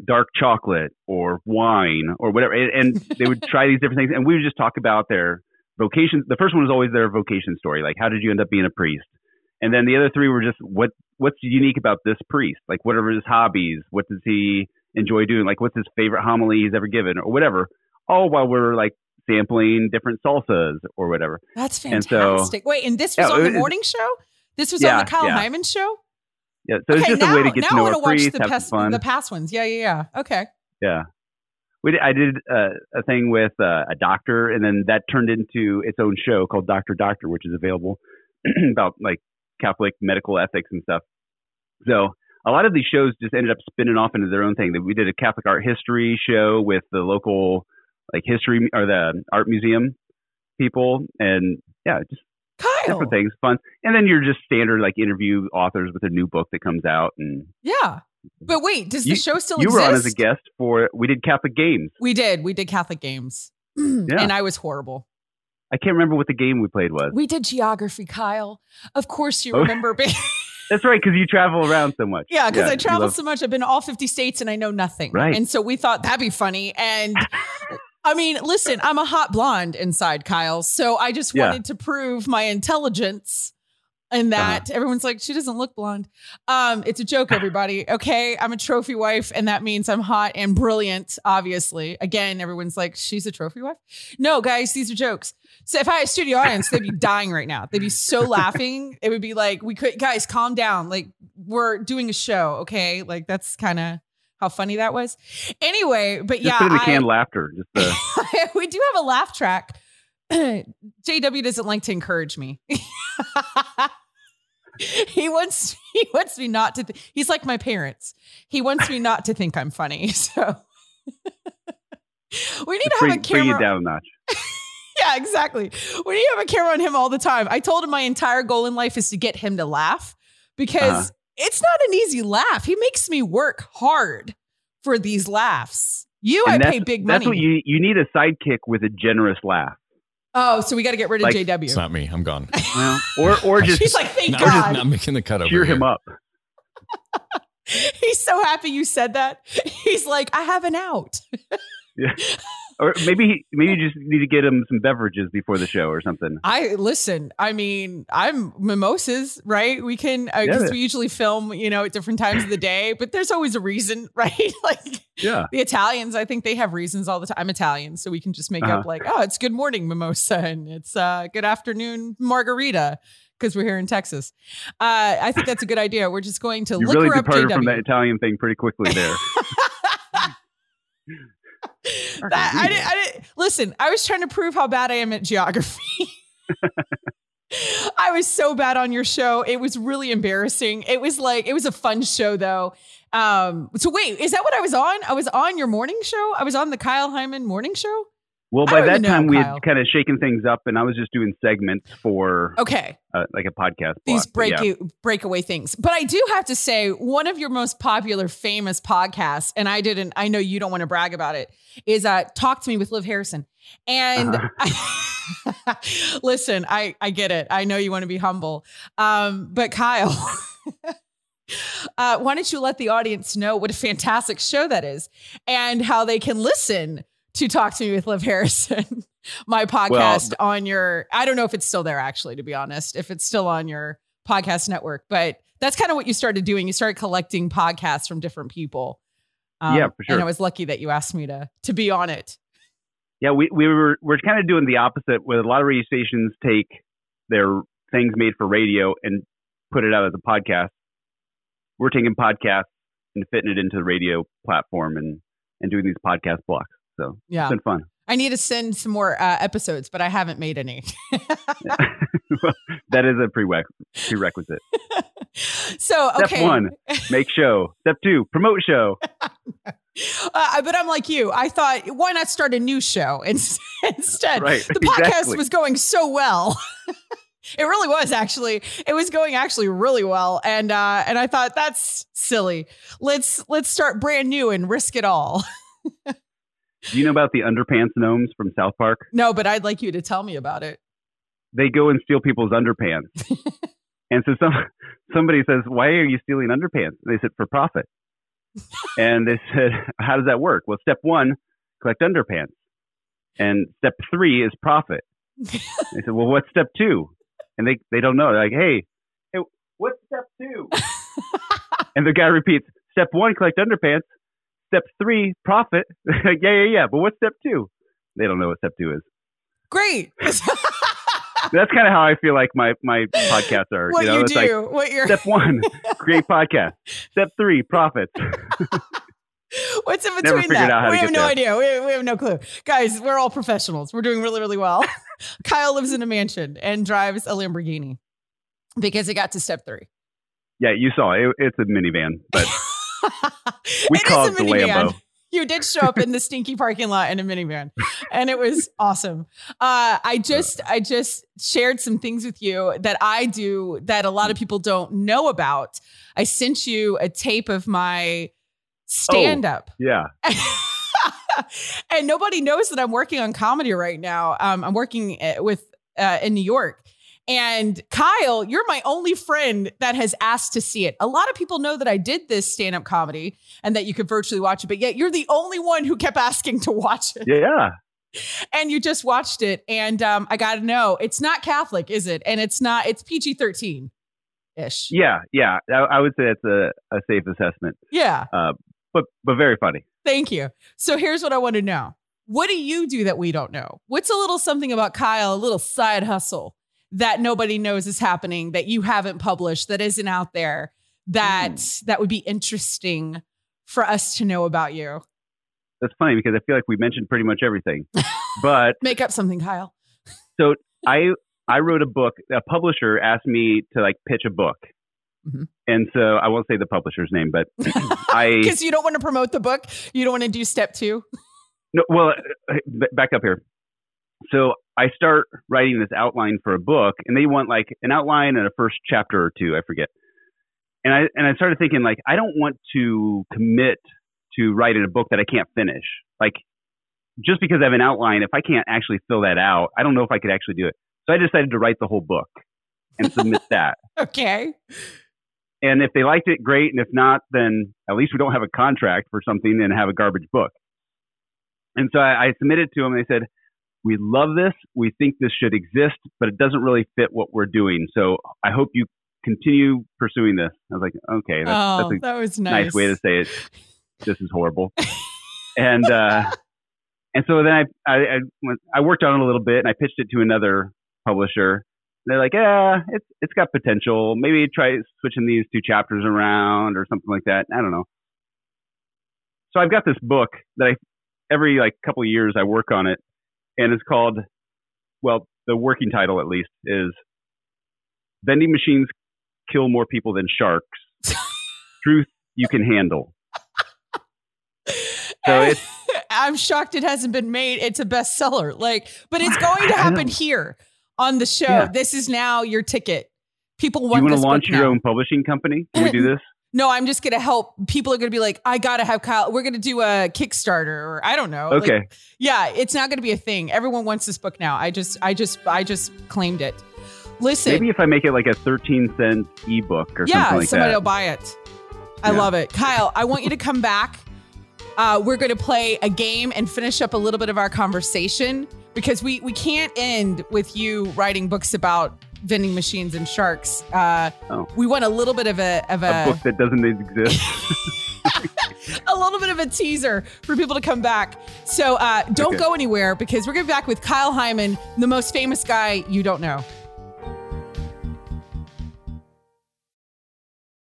dark chocolate or wine or whatever. And, and they would try these different things. And we would just talk about their vocation. The first one was always their vocation story. Like, how did you end up being a priest? And then the other three were just what what's unique about this priest? Like, what are his hobbies? What does he enjoy doing? Like, what's his favorite homily he's ever given or whatever? All while we're like sampling different salsas or whatever. That's And so- fantastic. Wait, and this was Yeah, on the morning show. This was Yeah, on the Kyle yeah. Heimann show. Yeah. So it's just now, a way to get now to I know want a to watch priest, the have past fun. the past ones. Yeah, yeah, yeah. Okay. Yeah. We did, I did uh, a thing with uh, a doctor, and then that turned into its own show called Doctor Doctor, which is available (clears throat) about like Catholic medical ethics and stuff. So a lot of these shows just ended up spinning off into their own thing. We did a Catholic art history show with the local like history or the art museum people, and yeah, just Kyle. different things, fun. And then you're just standard like interview authors with a new book that comes out, and Yeah. Mm-hmm. But wait, does You- the show still you exist? were on as a guest for we did Catholic games. We did. We did Catholic games. (clears throat) And I was horrible. I can't remember what the game we played was. We did geography, Kyle. Of course you Oh. remember (laughs) being That's right, because you travel around so much. Yeah, because I travel love- so much. I've been all 50 states and I know nothing. Right. And so we thought that'd be funny. And (laughs) I mean, listen, I'm a hot blonde inside, Kyle. So I just Yeah. wanted to prove my intelligence and that everyone's like, she doesn't look blonde. Um, it's a joke, everybody. Okay. I'm a trophy wife, and that means I'm hot and brilliant, obviously. Again, everyone's like, she's a trophy wife. No, guys, these are jokes. So if I had a studio audience, they'd be (laughs) dying right now. They'd be so laughing. It would be like, we could, guys, calm down. Like, we're doing a show. Okay. Like, that's kind of how funny that was. Anyway, but Just yeah, put in the canned laughter. Just (laughs) we do have a laugh track. (clears throat) JW doesn't like to encourage me. (laughs) he wants he wants me not to. Th- he's like my parents. He wants me not to think I'm funny. (laughs) So we need to bring, have a bring camera. it down a notch. Yeah, exactly. We need to have a camera on him all the time. I told him my entire goal in life is to get him to laugh because Uh-huh. It's not an easy laugh. He makes me work hard for these laughs. You, And I pay big money. That's what you you need a sidekick with a generous laugh. Oh, so we got to get rid of Like- JW. It's not me. I'm gone. (laughs) Well, or or (laughs) just He's like, thank No, we're just not making the cut over cheer here. him up. (laughs) He's so happy you said that. He's like, I have an out. Or maybe maybe you just need to get him some beverages before the show or something. I listen. I mean, I'm mimosas, right? We can because Yeah. we usually film, you know, at different times of the day, but there's always a reason, (laughs) right? like Yeah. the Italians, I think they have reasons all the time. I'm Italian, so we can just make Uh-huh. up like, oh, it's good morning mimosa and it's uh, good afternoon margarita because we're here in Texas. Uh, I think that's a good idea. We're just going to You really her up departed JW. from that Italian thing pretty quickly there. (laughs) (laughs) That- I didn't, I didn't listen. I was trying to prove how bad I am at geography. (laughs) I was so bad on your show. It was really embarrassing. It was like it was a fun show though. Um, so wait, is that what I was on? I was on your morning show. I was on the Kyle Heimann morning show. Well, by that know, time we Kyle. had kind of shaken things up, and I was just doing segments for Okay. uh, like a podcast. These block. Break yeah. breakaway things. But I do have to say, one of your most popular, famous podcasts, and I didn't, I know you don't want to brag about it, is uh Talk to Me with Liv Harrison. And Uh-huh. (laughs) listen, I I get it. I know you want to be humble. Um, but Kyle, (laughs) uh, why don't you let the audience know what a fantastic show that is and how they can listen to Talk to Me with Liv Harrison, (laughs) my podcast on your, I don't know if it's still there actually, to be honest, if it's still on your podcast network, but that's kind of what you started doing. You started collecting podcasts from different people. Um, Yeah, for sure. And I was lucky that you asked me to to be on it. Yeah, we, we were we're kind of doing the opposite. Where a lot of radio stations take their things made for radio and put it out as a podcast. We're taking podcasts and fitting it into the radio platform and and doing these podcast blocks. So Yeah. it's been fun. I need to send some more uh, episodes, but I haven't made any. (laughs) that is a prereq- prerequisite. (laughs) so, Step one, (laughs) make show. Step two, promote show. Uh, but I'm like you. I thought, why not start a new show instead? instead? Right, The podcast exactly. was going so well. it really was actually. It was going actually really well, and uh, and I thought that's silly. Let's let's start brand new and risk it all. Do you know about the underpants gnomes from South Park? no, but I'd like you to tell me about it. They go and steal people's underpants. (laughs) and so some somebody says, "Why are you stealing underpants?" And they said, "For profit." and they said, "How does that work?" Well, step one, collect underpants, and step three is profit. (laughs) they said, "Well, what's step two? And they they don't know. They're like, "Hey, hey what's step two? (laughs) and the guy repeats, "Step one, collect underpants. Step three, profit." (laughs) Yeah, yeah, yeah. But what's step two? They don't know what step two is. Great. (laughs) That's kind of how I feel like my my podcasts are. what you you, know, it's do? like what you're? step one, (laughs) create podcast. Step three, profits. What's in between that? out how to we have no idea. We, we have no clue. Guys, we're all professionals. We're doing really, really well. Kyle lives in a mansion and drives a Lamborghini because he got to step three. Yeah, you saw it. It's a minivan, but we It call is it a the minivan. Lambo. You did show up in the stinky parking lot in a minivan, and it was awesome. Uh, I just, I just shared some things with you that I do that a lot of people don't know about. I sent you a tape of my stand up. Yeah. (laughs) and nobody knows that I'm working on comedy right now. Um, I'm working uh, with uh, in New York. And Kyle, you're my only friend that has asked to see it. A lot of people know that I did this stand up comedy and that you could virtually watch it, but yet you're the only one who kept asking to watch it. Yeah. (laughs) And you just watched it. And um, I got to know, it's not Catholic, is it? And it's not, it's PG 13 ish. Yeah. Yeah. I, I would say that's a, a safe assessment, Yeah. uh, but but very funny. Thank you. So here's what I want to know. What do you do that we don't know? What's a little something about Kyle, a little side hustle that nobody knows is happening that you haven't published that isn't out there that that would be interesting for us to know about you? That's funny because I feel like we mentioned pretty much everything. (laughs) but Make up something, Kyle. So I I wrote a book. A publisher asked me to like pitch a book, Mhm. and so I won't say the publisher's name, but (laughs) I Because you don't want to promote the book. You don't want to do step two. No, well, uh, back up here. So I start writing this outline for a book, and they want like an outline and a first chapter or two. I forget. And I and I started thinking like I don't want to commit to writing a book that I can't finish. Like just because I have an outline, if I can't actually fill that out, I don't know if I could actually do it. So I decided to write the whole book and submit (laughs) that. Okay. And if they liked it, great. And if not, then at least we don't have a contract for something and have a garbage book. And so I, I submitted to them. And they said, "We love this. We think this should exist, but it doesn't really fit what we're doing. So I hope you continue pursuing this." I was like, "Okay, that's, oh, that's a that was nice. nice. way to say it. This is horrible." (laughs) and uh, and so then I, I I went- I worked on it a little bit, and I pitched it to another publisher. They're like, yeah, it's it's got potential. Maybe try switching these two chapters around or something like that. I don't know. So I've got this book that I every like couple of years I work on it, and it's called, well, the working title at least is "Vending Machines Kill More People Than Sharks." (laughs) Truth you can handle. So it's (laughs) I'm shocked it hasn't been made. It's a bestseller. Like, but it's (laughs) going to happen here on the show. Yeah. This is now your ticket. People want you want to launch your now. own publishing company? Can we do this? No, I'm just gonna help. People are gonna be like, I gotta have Kyle. We're gonna do a Kickstarter, or I don't know. Like, Okay. yeah, it's not gonna be a thing. Everyone wants this book now. I just, I just, I just claimed it. Listen, Maybe if I make it like a 13 cent ebook or yeah, something like somebody that. will buy it. I Yeah. love it, Kyle. I want you to come back. Uh, we're going to play a game and finish up a little bit of our conversation because we we can't end with you writing books about vending machines and sharks. Uh, Oh. We want a little bit of a of a book that doesn't exist. (laughs) (laughs) a little bit of a teaser for people to come back. So uh, don't Okay. go anywhere because we're going to be back with Kyle Heimann, the most famous guy you don't know.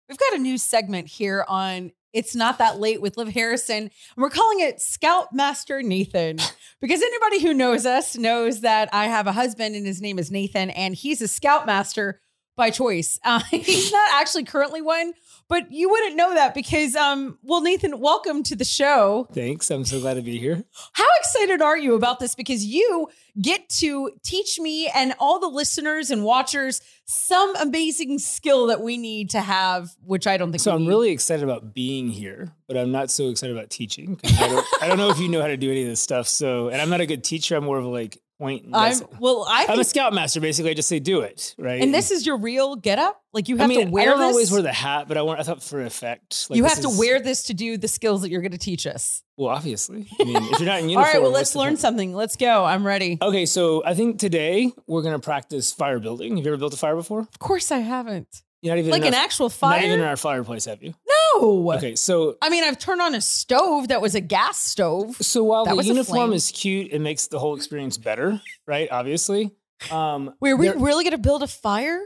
We've got a new segment here on It's Not That Late with Liv Harrison. And we're calling it Scoutmaster Nathan (laughs) because anybody who knows us knows that I have a husband and his name is Nathan and he's a Scoutmaster by choice. (laughs) Uh, he's not actually currently one, but you wouldn't know that because, um, well, Nathan, welcome to the show. Thanks. I'm so glad to be here. How excited are you about this? Because you get to teach me and all the listeners and watchers some amazing skill that we need to have, which I don't think So I'm need. really excited about being here, but I'm not so excited about teaching. I don't, I don't know if you know how to do any of this stuff. So, and I'm not a good teacher. I'm more of like point. I'm well, I I'm a scoutmaster. Basically, I just say do it. Right. and this is your real getup. Like you I have mean, to wear I don't this. always wear the hat, but I want. I thought for effect. Like you have to is- wear this to do the skills that you're going to teach us. Well, obviously. I mean, if you're not in (laughs) uniform. all right. well, let's learn something. Let's go. I'm ready. Okay, so I think today we're gonna practice fire building. Have you ever built a fire before? Of course, I haven't. You're not even Like in an our, actual Not even in our fireplace, have you? no. Okay, so I mean, I've turned on a stove that was a gas stove. So while That the uniform is cute, it makes the whole experience better, right? Obviously. Um, Wait, are we really going to build a fire?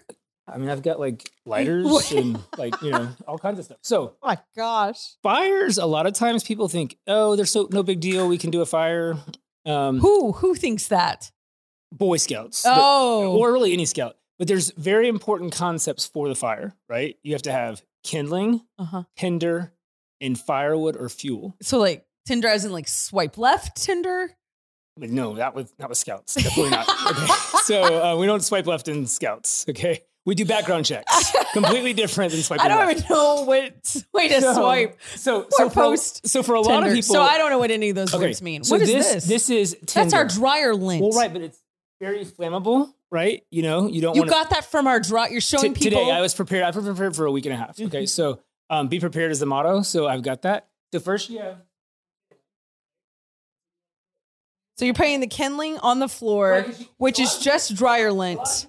I mean, I've got like lighters and like you know all kinds of stuff. So (laughs) Oh my gosh. fires, a lot of times people think, oh, they're so no big deal. We can do a fire. Um, Who who thinks that? Boy Scouts, Oh, or really any scout. But there's very important concepts for the fire, right? You have to have kindling, uh-huh. tinder, and firewood or fuel. So like Tinder as in like swipe left Tinder. But no, that was not with scouts. Definitely not. Okay. (laughs) So uh, we don't swipe left in scouts. Okay. We do background checks. (laughs) Completely different than swiping I don't left. even know what way to So- swipe So, so for, post so for a lot Tinder. of people, so I don't know what any of those okay, words mean. So what is this, this? This is Tinder. That's our dryer lint. Well, right, but it's very flammable, right? You know, you don't You got that from our dry. You're showing people. today. I was prepared. I've been prepared for a week and a half. Okay, so um, be prepared is the motto. So I've got that. So first you have so you're putting the kindling on the floor, which is just dryer lint.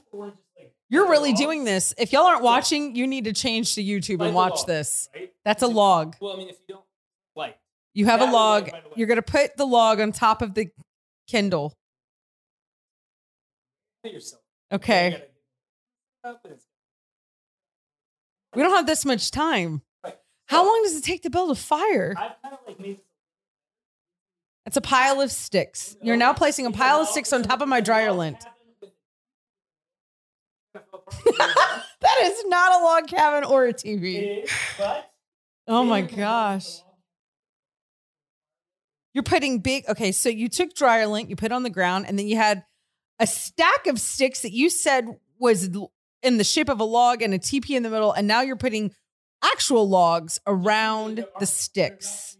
You're really doing this. If y'all aren't watching, you need to change to YouTube and watch log, this. right? That's a log. Well, I mean, if you don't like, You have a log. right away. You're gonna put the log on top of the Kindle. Yourself. Okay. We don't have this much time. Right. How long does it take to build a fire? I've kind of like It's a pile of sticks. You're now placing a pile of sticks on top of my dryer lint. (laughs) That is not a log cabin or a TV. but Oh my gosh. You're putting big, okay, so you took dryer lint, you put it on the ground, and then you had a stack of sticks that you said was in the shape of a log and a teepee in the middle, and now you're putting actual logs around the sticks.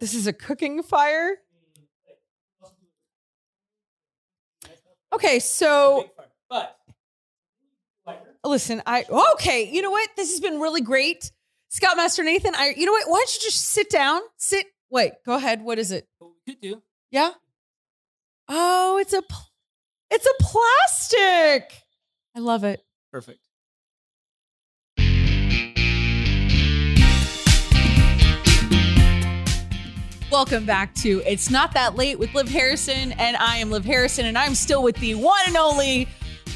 This is a cooking fire. Okay, so but listen, I okay, you know what? This has been really great. Scoutmaster Nathan, I you know what? Why don't you just sit down? Sit. Wait, go ahead. What is it? what we could do Yeah. Oh, it's a pl- it's a plastic. I love it. perfect. Welcome back to It's Not That Late with Liv Harrison, and I am Liv Harrison, and I'm still with the one and only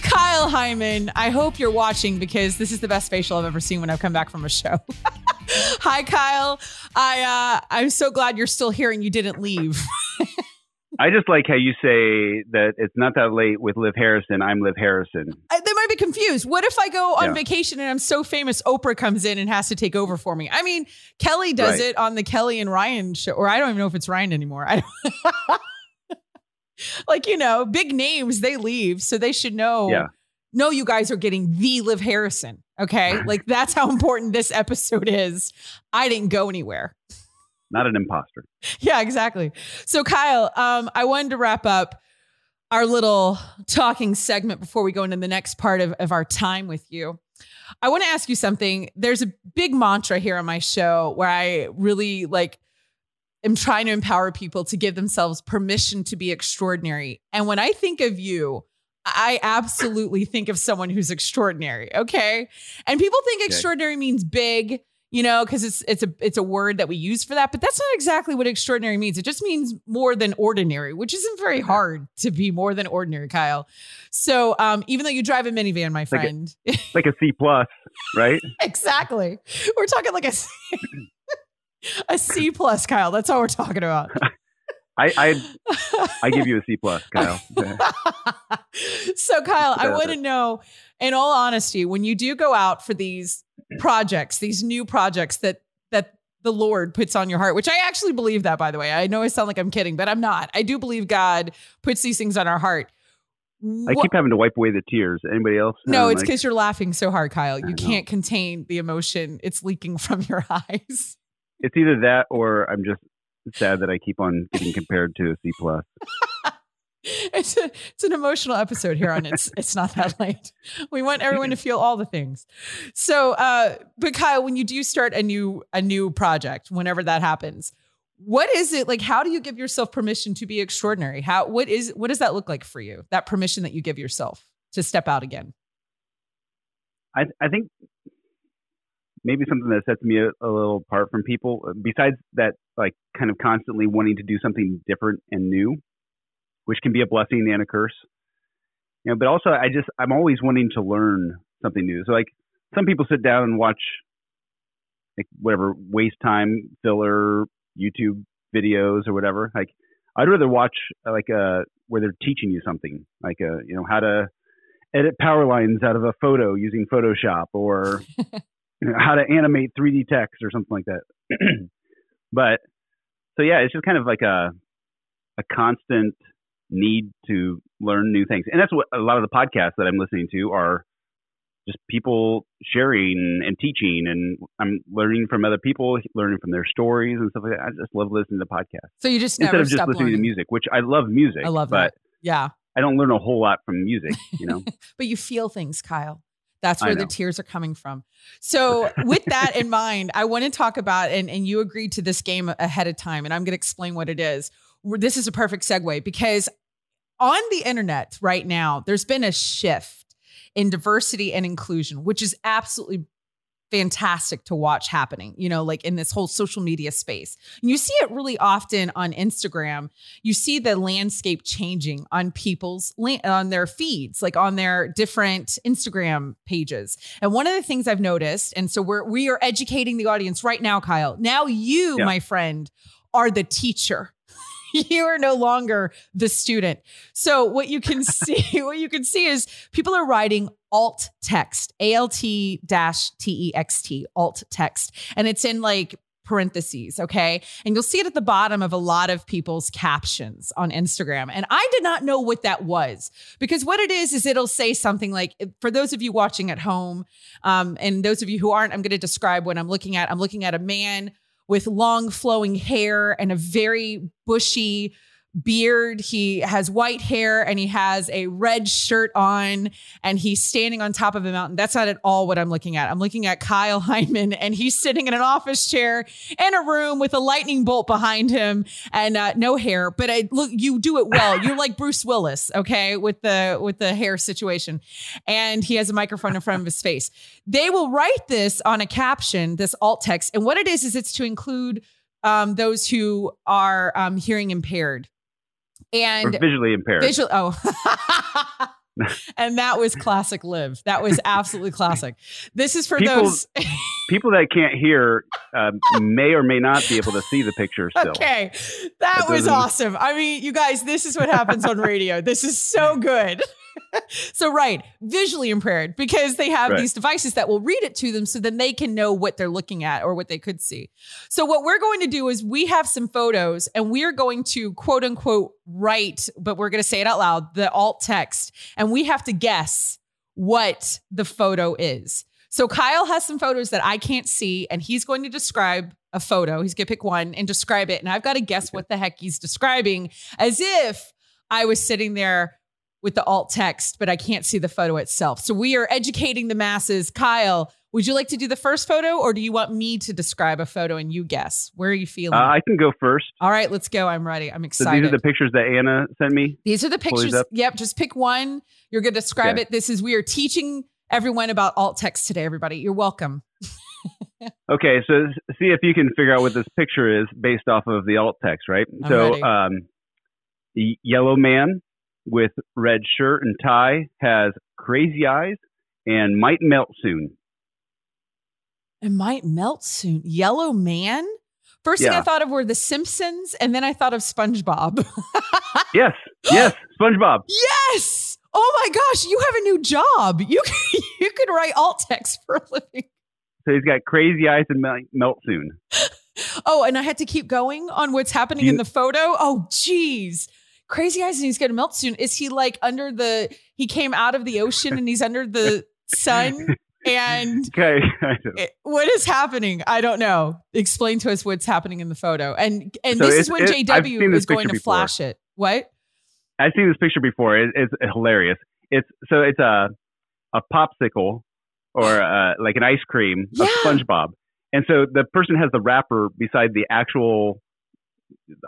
Kyle Heimann. I hope you're watching because this is the best facial I've ever seen when I've come back from a show. (laughs) Hi, Kyle. I uh, I'm so glad you're still here and you didn't leave. (laughs) I just like how you say that it's not that late with Liv Harrison. I'm Liv Harrison. I- that might be confused. What if I go on Yeah. vacation and I'm so famous, Oprah comes in and has to take over for me? I mean, Kelly does Right. it on the Kelly and Ryan show, or I don't even know if it's Ryan anymore. I don't (laughs) like, you know, big names, they leave. So they should know. Yeah. No, you guys are getting the Liv Harrison. Okay. like that's how important this episode is. I didn't go anywhere. Not an imposter. (laughs) Yeah, exactly. So, Kyle, um, I wanted to wrap up our little talking segment before we go into the next part of, of our time with you. I want to ask you something. There's a big mantra here on my show where I really like am trying to empower people to give themselves permission to be extraordinary. And when I think of you, I absolutely think of someone who's extraordinary. Okay. And people think Okay. extraordinary means big, you know, because it's it's a it's a word that we use for that, but that's not exactly what extraordinary means. It just means more than ordinary, which isn't very hard to be more than ordinary, Kyle. So um, even though you drive a minivan, my Like a- friend, (laughs) Like a C plus, right? exactly, we're talking like a C- (laughs) a C plus, Kyle. That's all we're talking about. (laughs) I I, I give you a C plus, Kyle. so Kyle, I want to know, in all honesty, when you do go out for these (laughs) projects, these new projects that that the Lord puts on your heart, which I actually believe that, by the way. I know I sound like I'm kidding, but I'm not. I do believe God puts these things on our heart. I keep having to wipe away the tears. Anybody else? no, it's like, because you're laughing so hard, Kyle. You can't contain the emotion. It's leaking (laughs) from your eyes. it's either that or I'm just sad that I keep on getting compared to a C plus. (laughs) (laughs) it's a, it's an emotional episode here on it's it's not that late. We want everyone to feel all the things. So, uh, but Kyle, when you do start a new a new project, whenever that happens, what is it like? How do you give yourself permission to be extraordinary? How what is what does that look like for you? That permission that you give yourself to step out again. I I think maybe something that sets me a, a little apart from people, besides that, like kind of constantly wanting to do something different and new, which can be a blessing and a curse. You know, but also I just I'm always wanting to learn something new. So like some people sit down and watch like whatever waste time filler YouTube videos or whatever. Like I'd rather watch like uh where they're teaching you something, like uh you know how to edit power lines out of a photo using Photoshop or (laughs) you know, how to animate 3D text or something like that. (clears throat) but so yeah, it's just kind of like a a constant need to learn new things, and that's what a lot of the podcasts that I'm listening to are just people sharing and teaching, and I'm learning from other people, learning from their stories and stuff like that. I just love listening to podcasts So you just instead never of just listening learning. to music, which I love music. I love but that. Yeah. I don't learn a whole lot from music, you know. (laughs) but you feel things, Kyle. That's where the tears are coming from. So, with that in mind, I want to talk about, and, and you agreed to this game ahead of time, and I'm going to explain what it is. This is a perfect segue because on the internet right now, there's been a shift in diversity and inclusion, which is absolutely fantastic to watch happening, you know, like in this whole social media space. And you see it really often on Instagram. You see the landscape changing on people's on their feeds, like on their different Instagram pages. And one of the things I've noticed, and so we're we are educating the audience right now, Kyle. Now you, Yeah. my friend, are the teacher. (laughs) you are no longer the student. So what you can (laughs) see, what you can see is people are writing alt text, A L T dash T E X T, alt text. And it's in like parentheses, okay? And you'll see it at the bottom of a lot of people's captions on Instagram. And I did not know what that was because what it is is it'll say something like for those of you watching at home um, and those of you who aren't, I'm going to describe what I'm looking at. I'm looking at a man with long flowing hair and a very bushy beard. He has white hair and he has a red shirt on and he's standing on top of a mountain. That's not at all what I'm looking at. I'm looking at Kyle (laughs) Heimann and he's sitting in an office chair in a room with a lightning bolt behind him and uh, no hair. But I look, you do it well. You're like Bruce Willis, okay, with the with the hair situation. And he has a microphone in front of his face. They will write this on a caption, this alt text, and what it is is it's to include um, those who are um, hearing impaired. Or And visually impaired. Visual. Oh. (laughs) and that was classic live. That was absolutely classic. This is for People- those. (laughs) People that can't hear um, may or may not be able to see the picture still. okay. That That was awesome. I mean, you guys, this is what happens on radio. This is so good. (laughs) so right, visually impaired because they have Right. these devices that will read it to them so then they can know what they're looking at or what they could see. So what we're going to do is we have some photos and we're going to quote unquote write, but we're going to say it out loud, the alt text and we have to guess what the photo is. So Kyle has some photos that I can't see and he's going to describe a photo. He's going to pick one and describe it and I've got to guess what the heck he's describing as if I was sitting there with the alt text, but I can't see the photo itself. So we are educating the masses. Kyle, would you like to do the first photo or do you want me to describe a photo and you guess? Where are you Uh, feeling? I can go first. All right, let's go. I'm ready. I'm So excited. these are the pictures that Anna sent me. These are the pictures. Yep, just pick one. You're going to describe Okay. it. This is we are teaching everyone about alt text today everybody. You're welcome. (laughs) Okay, so see if you can figure out what this picture is based off of the alt text, right? I'm so, ready. um, the yellow man with red shirt and tie has crazy eyes and might melt soon. It might melt soon. Yellow man? First thing I thought of were the Simpsons and then I thought of SpongeBob. (laughs) Yes, yes, SpongeBob. yes. Oh my gosh, you have a new job. You can, (laughs) you could write alt text for a living. So he's got crazy eyes and might melt soon. (laughs) Oh, and I had to keep going on what's happening You- in the photo. Oh, geez. Crazy eyes and he's going to melt soon. Is he like under the, he came out of the ocean and he's under the sun? And (laughs) Okay, it- what is happening? I don't know. Explain to us what's happening in the photo. And and So this is when it- JW is going to before. flash it. What? I've seen this picture before. It, it's hilarious. It's so it's a a popsicle or uh, like an ice cream of Yeah. SpongeBob, and so the person has the wrapper beside the actual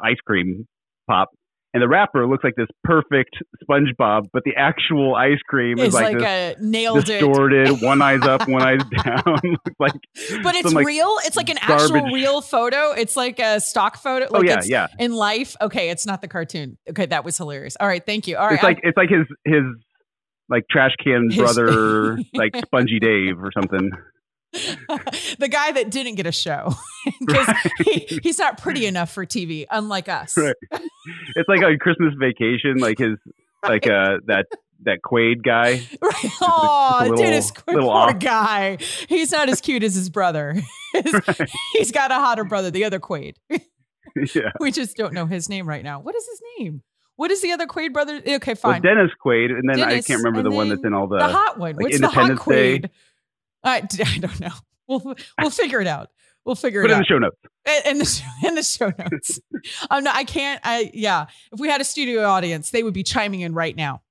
ice cream pop, and the wrapper looks like this perfect SpongeBob, but the actual ice cream is like, like, this a nailed it. distorted, (laughs) one eye's up, one eye's down, (laughs) like But it's like, real. It's like an actual real photo. It's like a stock photo. Oh yeah, it's yeah. in life. Okay, it's not the cartoon. Okay, that was hilarious. All right, thank you. All right. It's like it's like his his like trash can brother, (laughs) like Spongy Dave or something. (laughs) the guy that didn't get a show (laughs) because he, he's not pretty enough for TV, unlike us. Right. It's like on Christmas Vacation, like his like uh that that Quaid guy. (laughs) Right. Oh, little- Dennis Quaid, little poor off. guy. He's not as cute as his brother. His- He's got a hotter brother, the other Quaid. yeah. We just don't know his name right now. What is his name? What is the other Quaid brother? Okay, Well, fine. Dennis Quaid, and then Dennis, I can't remember the one that's in all the. the hot one. like What's the hot Independence Day. I, I don't know. We'll we'll figure it out. We'll figure it out. put it it in out the show notes. in the show, in the show notes. (laughs) I'm not. I can't. I yeah. If we had a studio audience, they would be chiming in right now.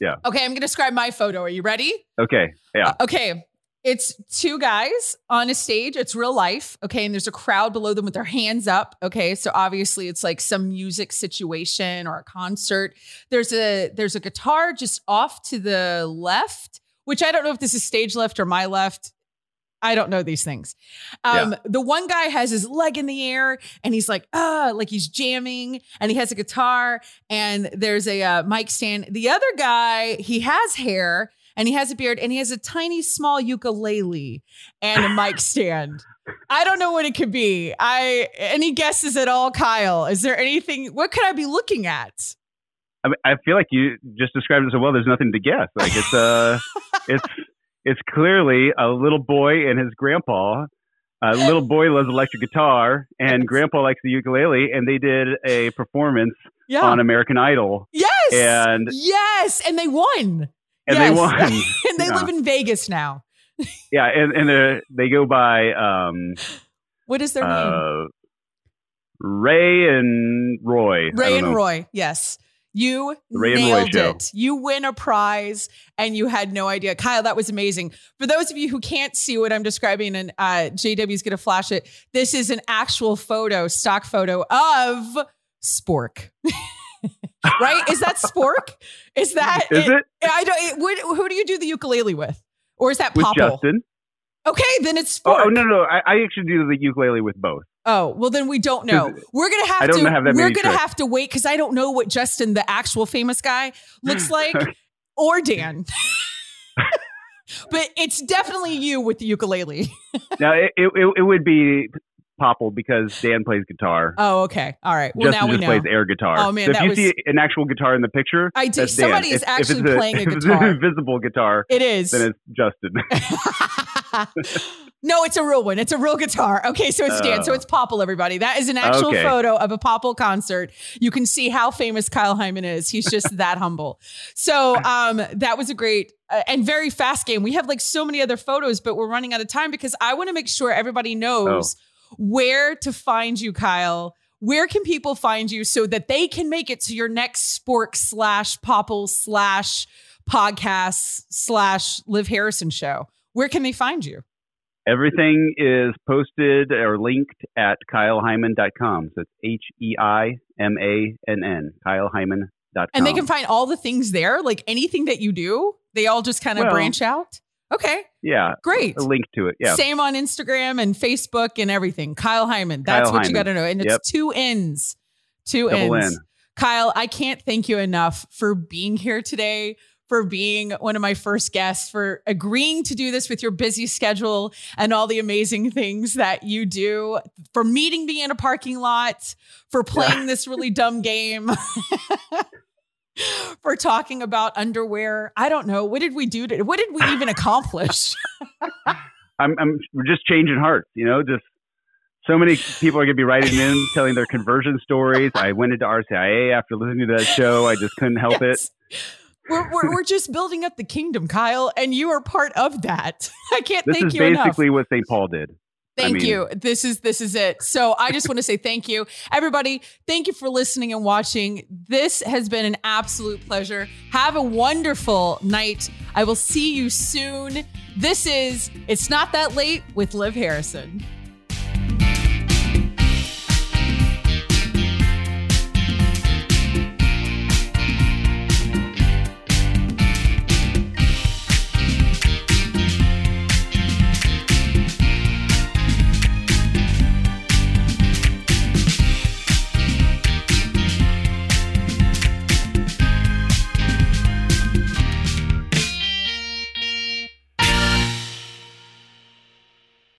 Yeah. Okay, I'm going to describe my photo. Are you ready? Okay, yeah. Uh, okay. It's two guys on a stage. It's real life. Okay. And there's a crowd below them with their hands up. Okay. So obviously it's like some music situation or a concert. There's a there's a guitar just off to the left, which I don't know if this is stage left or my left. I don't know these things. Um, the one guy has his leg in the air and he's like, ah, like he's jamming and he has a guitar and there's a uh, mic stand. The other guy, he has hair and he has a beard and he has a tiny small ukulele and a mic (laughs) stand. I don't know what it could be. I any guesses at all, Kyle? Is there anything? What could I be looking at? I, mean, I feel like you just described it so well. There's nothing to guess. Like it's uh, (laughs) it's it's clearly a little boy and his grandpa. A little boy loves electric guitar, and grandpa likes the ukulele, and they did a performance Yeah. on American Idol, yes. and yes, and they won. and Yes. they won. (laughs) and they Yeah. live in Vegas now. yeah, and and uh, they go by um, What is their name? uh, Ray and Roy. Ray and know. Roy. Yes. You The Ray and Roy nailed show. it. You win a prize and you had no idea. Kyle, that was amazing. For those of you who can't see what I'm describing, and uh, JW is going to flash it, this is an actual photo, stock photo of Spork. (laughs) right? Is that Spork? Is that Is it I don't. It, what, who do you do the ukulele with, or is that with Popple? Justin? Okay, then it's Oh, Spork. oh no, no, I, I actually do the ukulele with both. Oh, well then we don't know. We're gonna have I don't to have we're gonna tricks. have to wait because I don't know what Justin, the actual famous guy, looks (laughs) like, or Dan. (laughs) but it's definitely you with the ukulele. (laughs) Now it, it- it would be Popple because Dan plays guitar. Oh, okay. All right. Well, Justin now we know. plays air guitar. Oh, man, so if that you was- see an actual guitar in the picture, I do. Somebody is If- if actually it's playing a if it's guitar. an invisible guitar, It is. then it's Justin. (laughs) (laughs) no, it's a real one. It's a real guitar. Okay, so it's Dan. So Oh. it's Popple, everybody. That is an actual Okay. photo of a Popple concert. You can see how famous Kyle Heimann is. He's just (laughs) that humble. So um, that was a great uh, and very fast game. We have like so many other photos, but we're running out of time because I want to make sure everybody knows where to find you, Kyle. Where can people find you so that they can make it to your next Spork slash Popple slash podcast slash Liv Harrison show? Where can they find you? Everything is posted or linked at kyleheimann.com. So it's H E I M A N N, kyleheimann.com. And they can find all the things there, like anything that you do. They all just kind of Well- branch out. Okay, yeah, great. a link to it. Yeah. Same on Instagram and Facebook and everything. Kyle Heimann. That's Kyle what you got to know. And it's Yep. two N's. Two Double N's. N. Kyle, I can't thank you enough for being here today, for being one of my first guests, for agreeing to do this with your busy schedule and all the amazing things that you do, for meeting me in a parking lot, for playing this really (laughs) dumb game. (laughs) (laughs) For talking about underwear. I don't know. What did we do to what did we even accomplish? (laughs) I'm, I'm we're just changing hearts, you know, just so many people are going to be writing in (laughs) telling their conversion stories. I went into RCIA after listening to that show. I just couldn't help Yes. We're, we're, we're just building up the kingdom, Kyle, and you are part of that. I can't. This thank you enough. This is basically what St. Paul did. I Thank mean- you. This is this is it. So I just want to say thank you, everybody. Thank you for listening and watching. This has been an absolute pleasure. Have a wonderful night. I will see you soon. This is It's Not That Late with Liv Harrison.